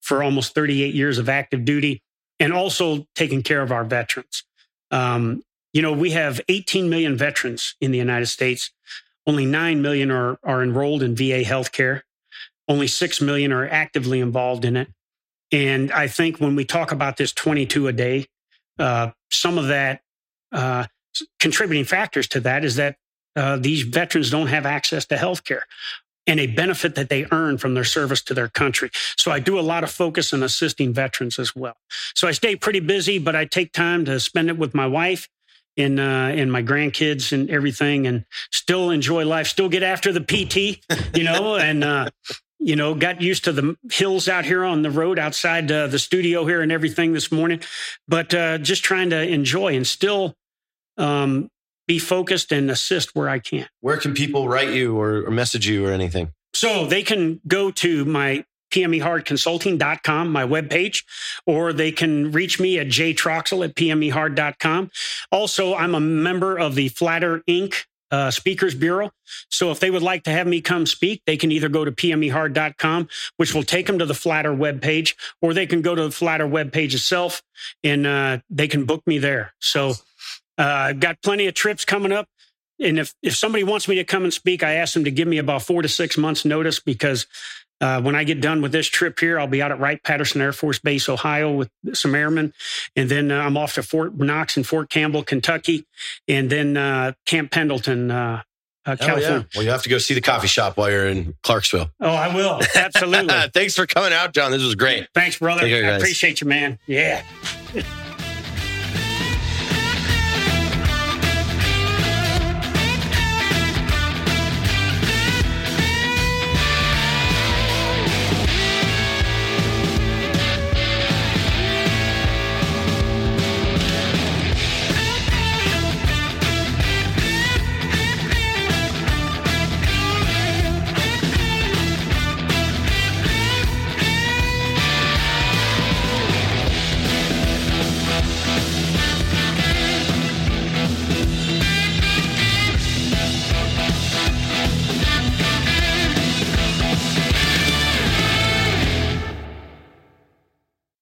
Speaker 3: for almost 38 years of active duty, and also taking care of our veterans. Um, you know, we have 18 million veterans in the United States. Only 9 million are, are enrolled in VA healthcare. Only 6 million are actively involved in it. And I think when we talk about this 22 a day, uh, some of that uh, contributing factors to that is that uh, these veterans don't have access to healthcare and a benefit that they earn from their service to their country. So I do a lot of focus on assisting veterans as well. So I stay pretty busy, but I take time to spend it with my wife and uh, and my grandkids and everything, and still enjoy life. Still get after the PT, you know, and uh, you know, got used to the hills out here on the road outside uh, the studio here and everything this morning, but uh, just trying to enjoy and still um, be focused and assist where I can.
Speaker 2: Where can people write you or, or message you or anything?
Speaker 3: So they can go to my pmehardconsulting.com, my webpage, or they can reach me at jtroxell at pmehard.com. Also, I'm a member of the Flatter Inc. Uh, Speakers Bureau. So if they would like to have me come speak, they can either go to pmehard.com, which will take them to the Flatter webpage, or they can go to the Flatter webpage itself and uh, they can book me there. So uh, I've got plenty of trips coming up. And if, if somebody wants me to come and speak, I ask them to give me about four to six months notice because uh, when I get done with this trip here, I'll be out at Wright Patterson Air Force Base, Ohio, with some airmen, and then uh, I'm off to Fort Knox and Fort Campbell, Kentucky, and then uh, Camp Pendleton, uh, uh, California.
Speaker 2: Oh, yeah. Well, you have to go see the coffee shop while you're in Clarksville.
Speaker 3: Oh, I will absolutely.
Speaker 2: Thanks for coming out, John. This was great.
Speaker 3: Thanks, brother.
Speaker 2: Care,
Speaker 3: I appreciate you, man. Yeah.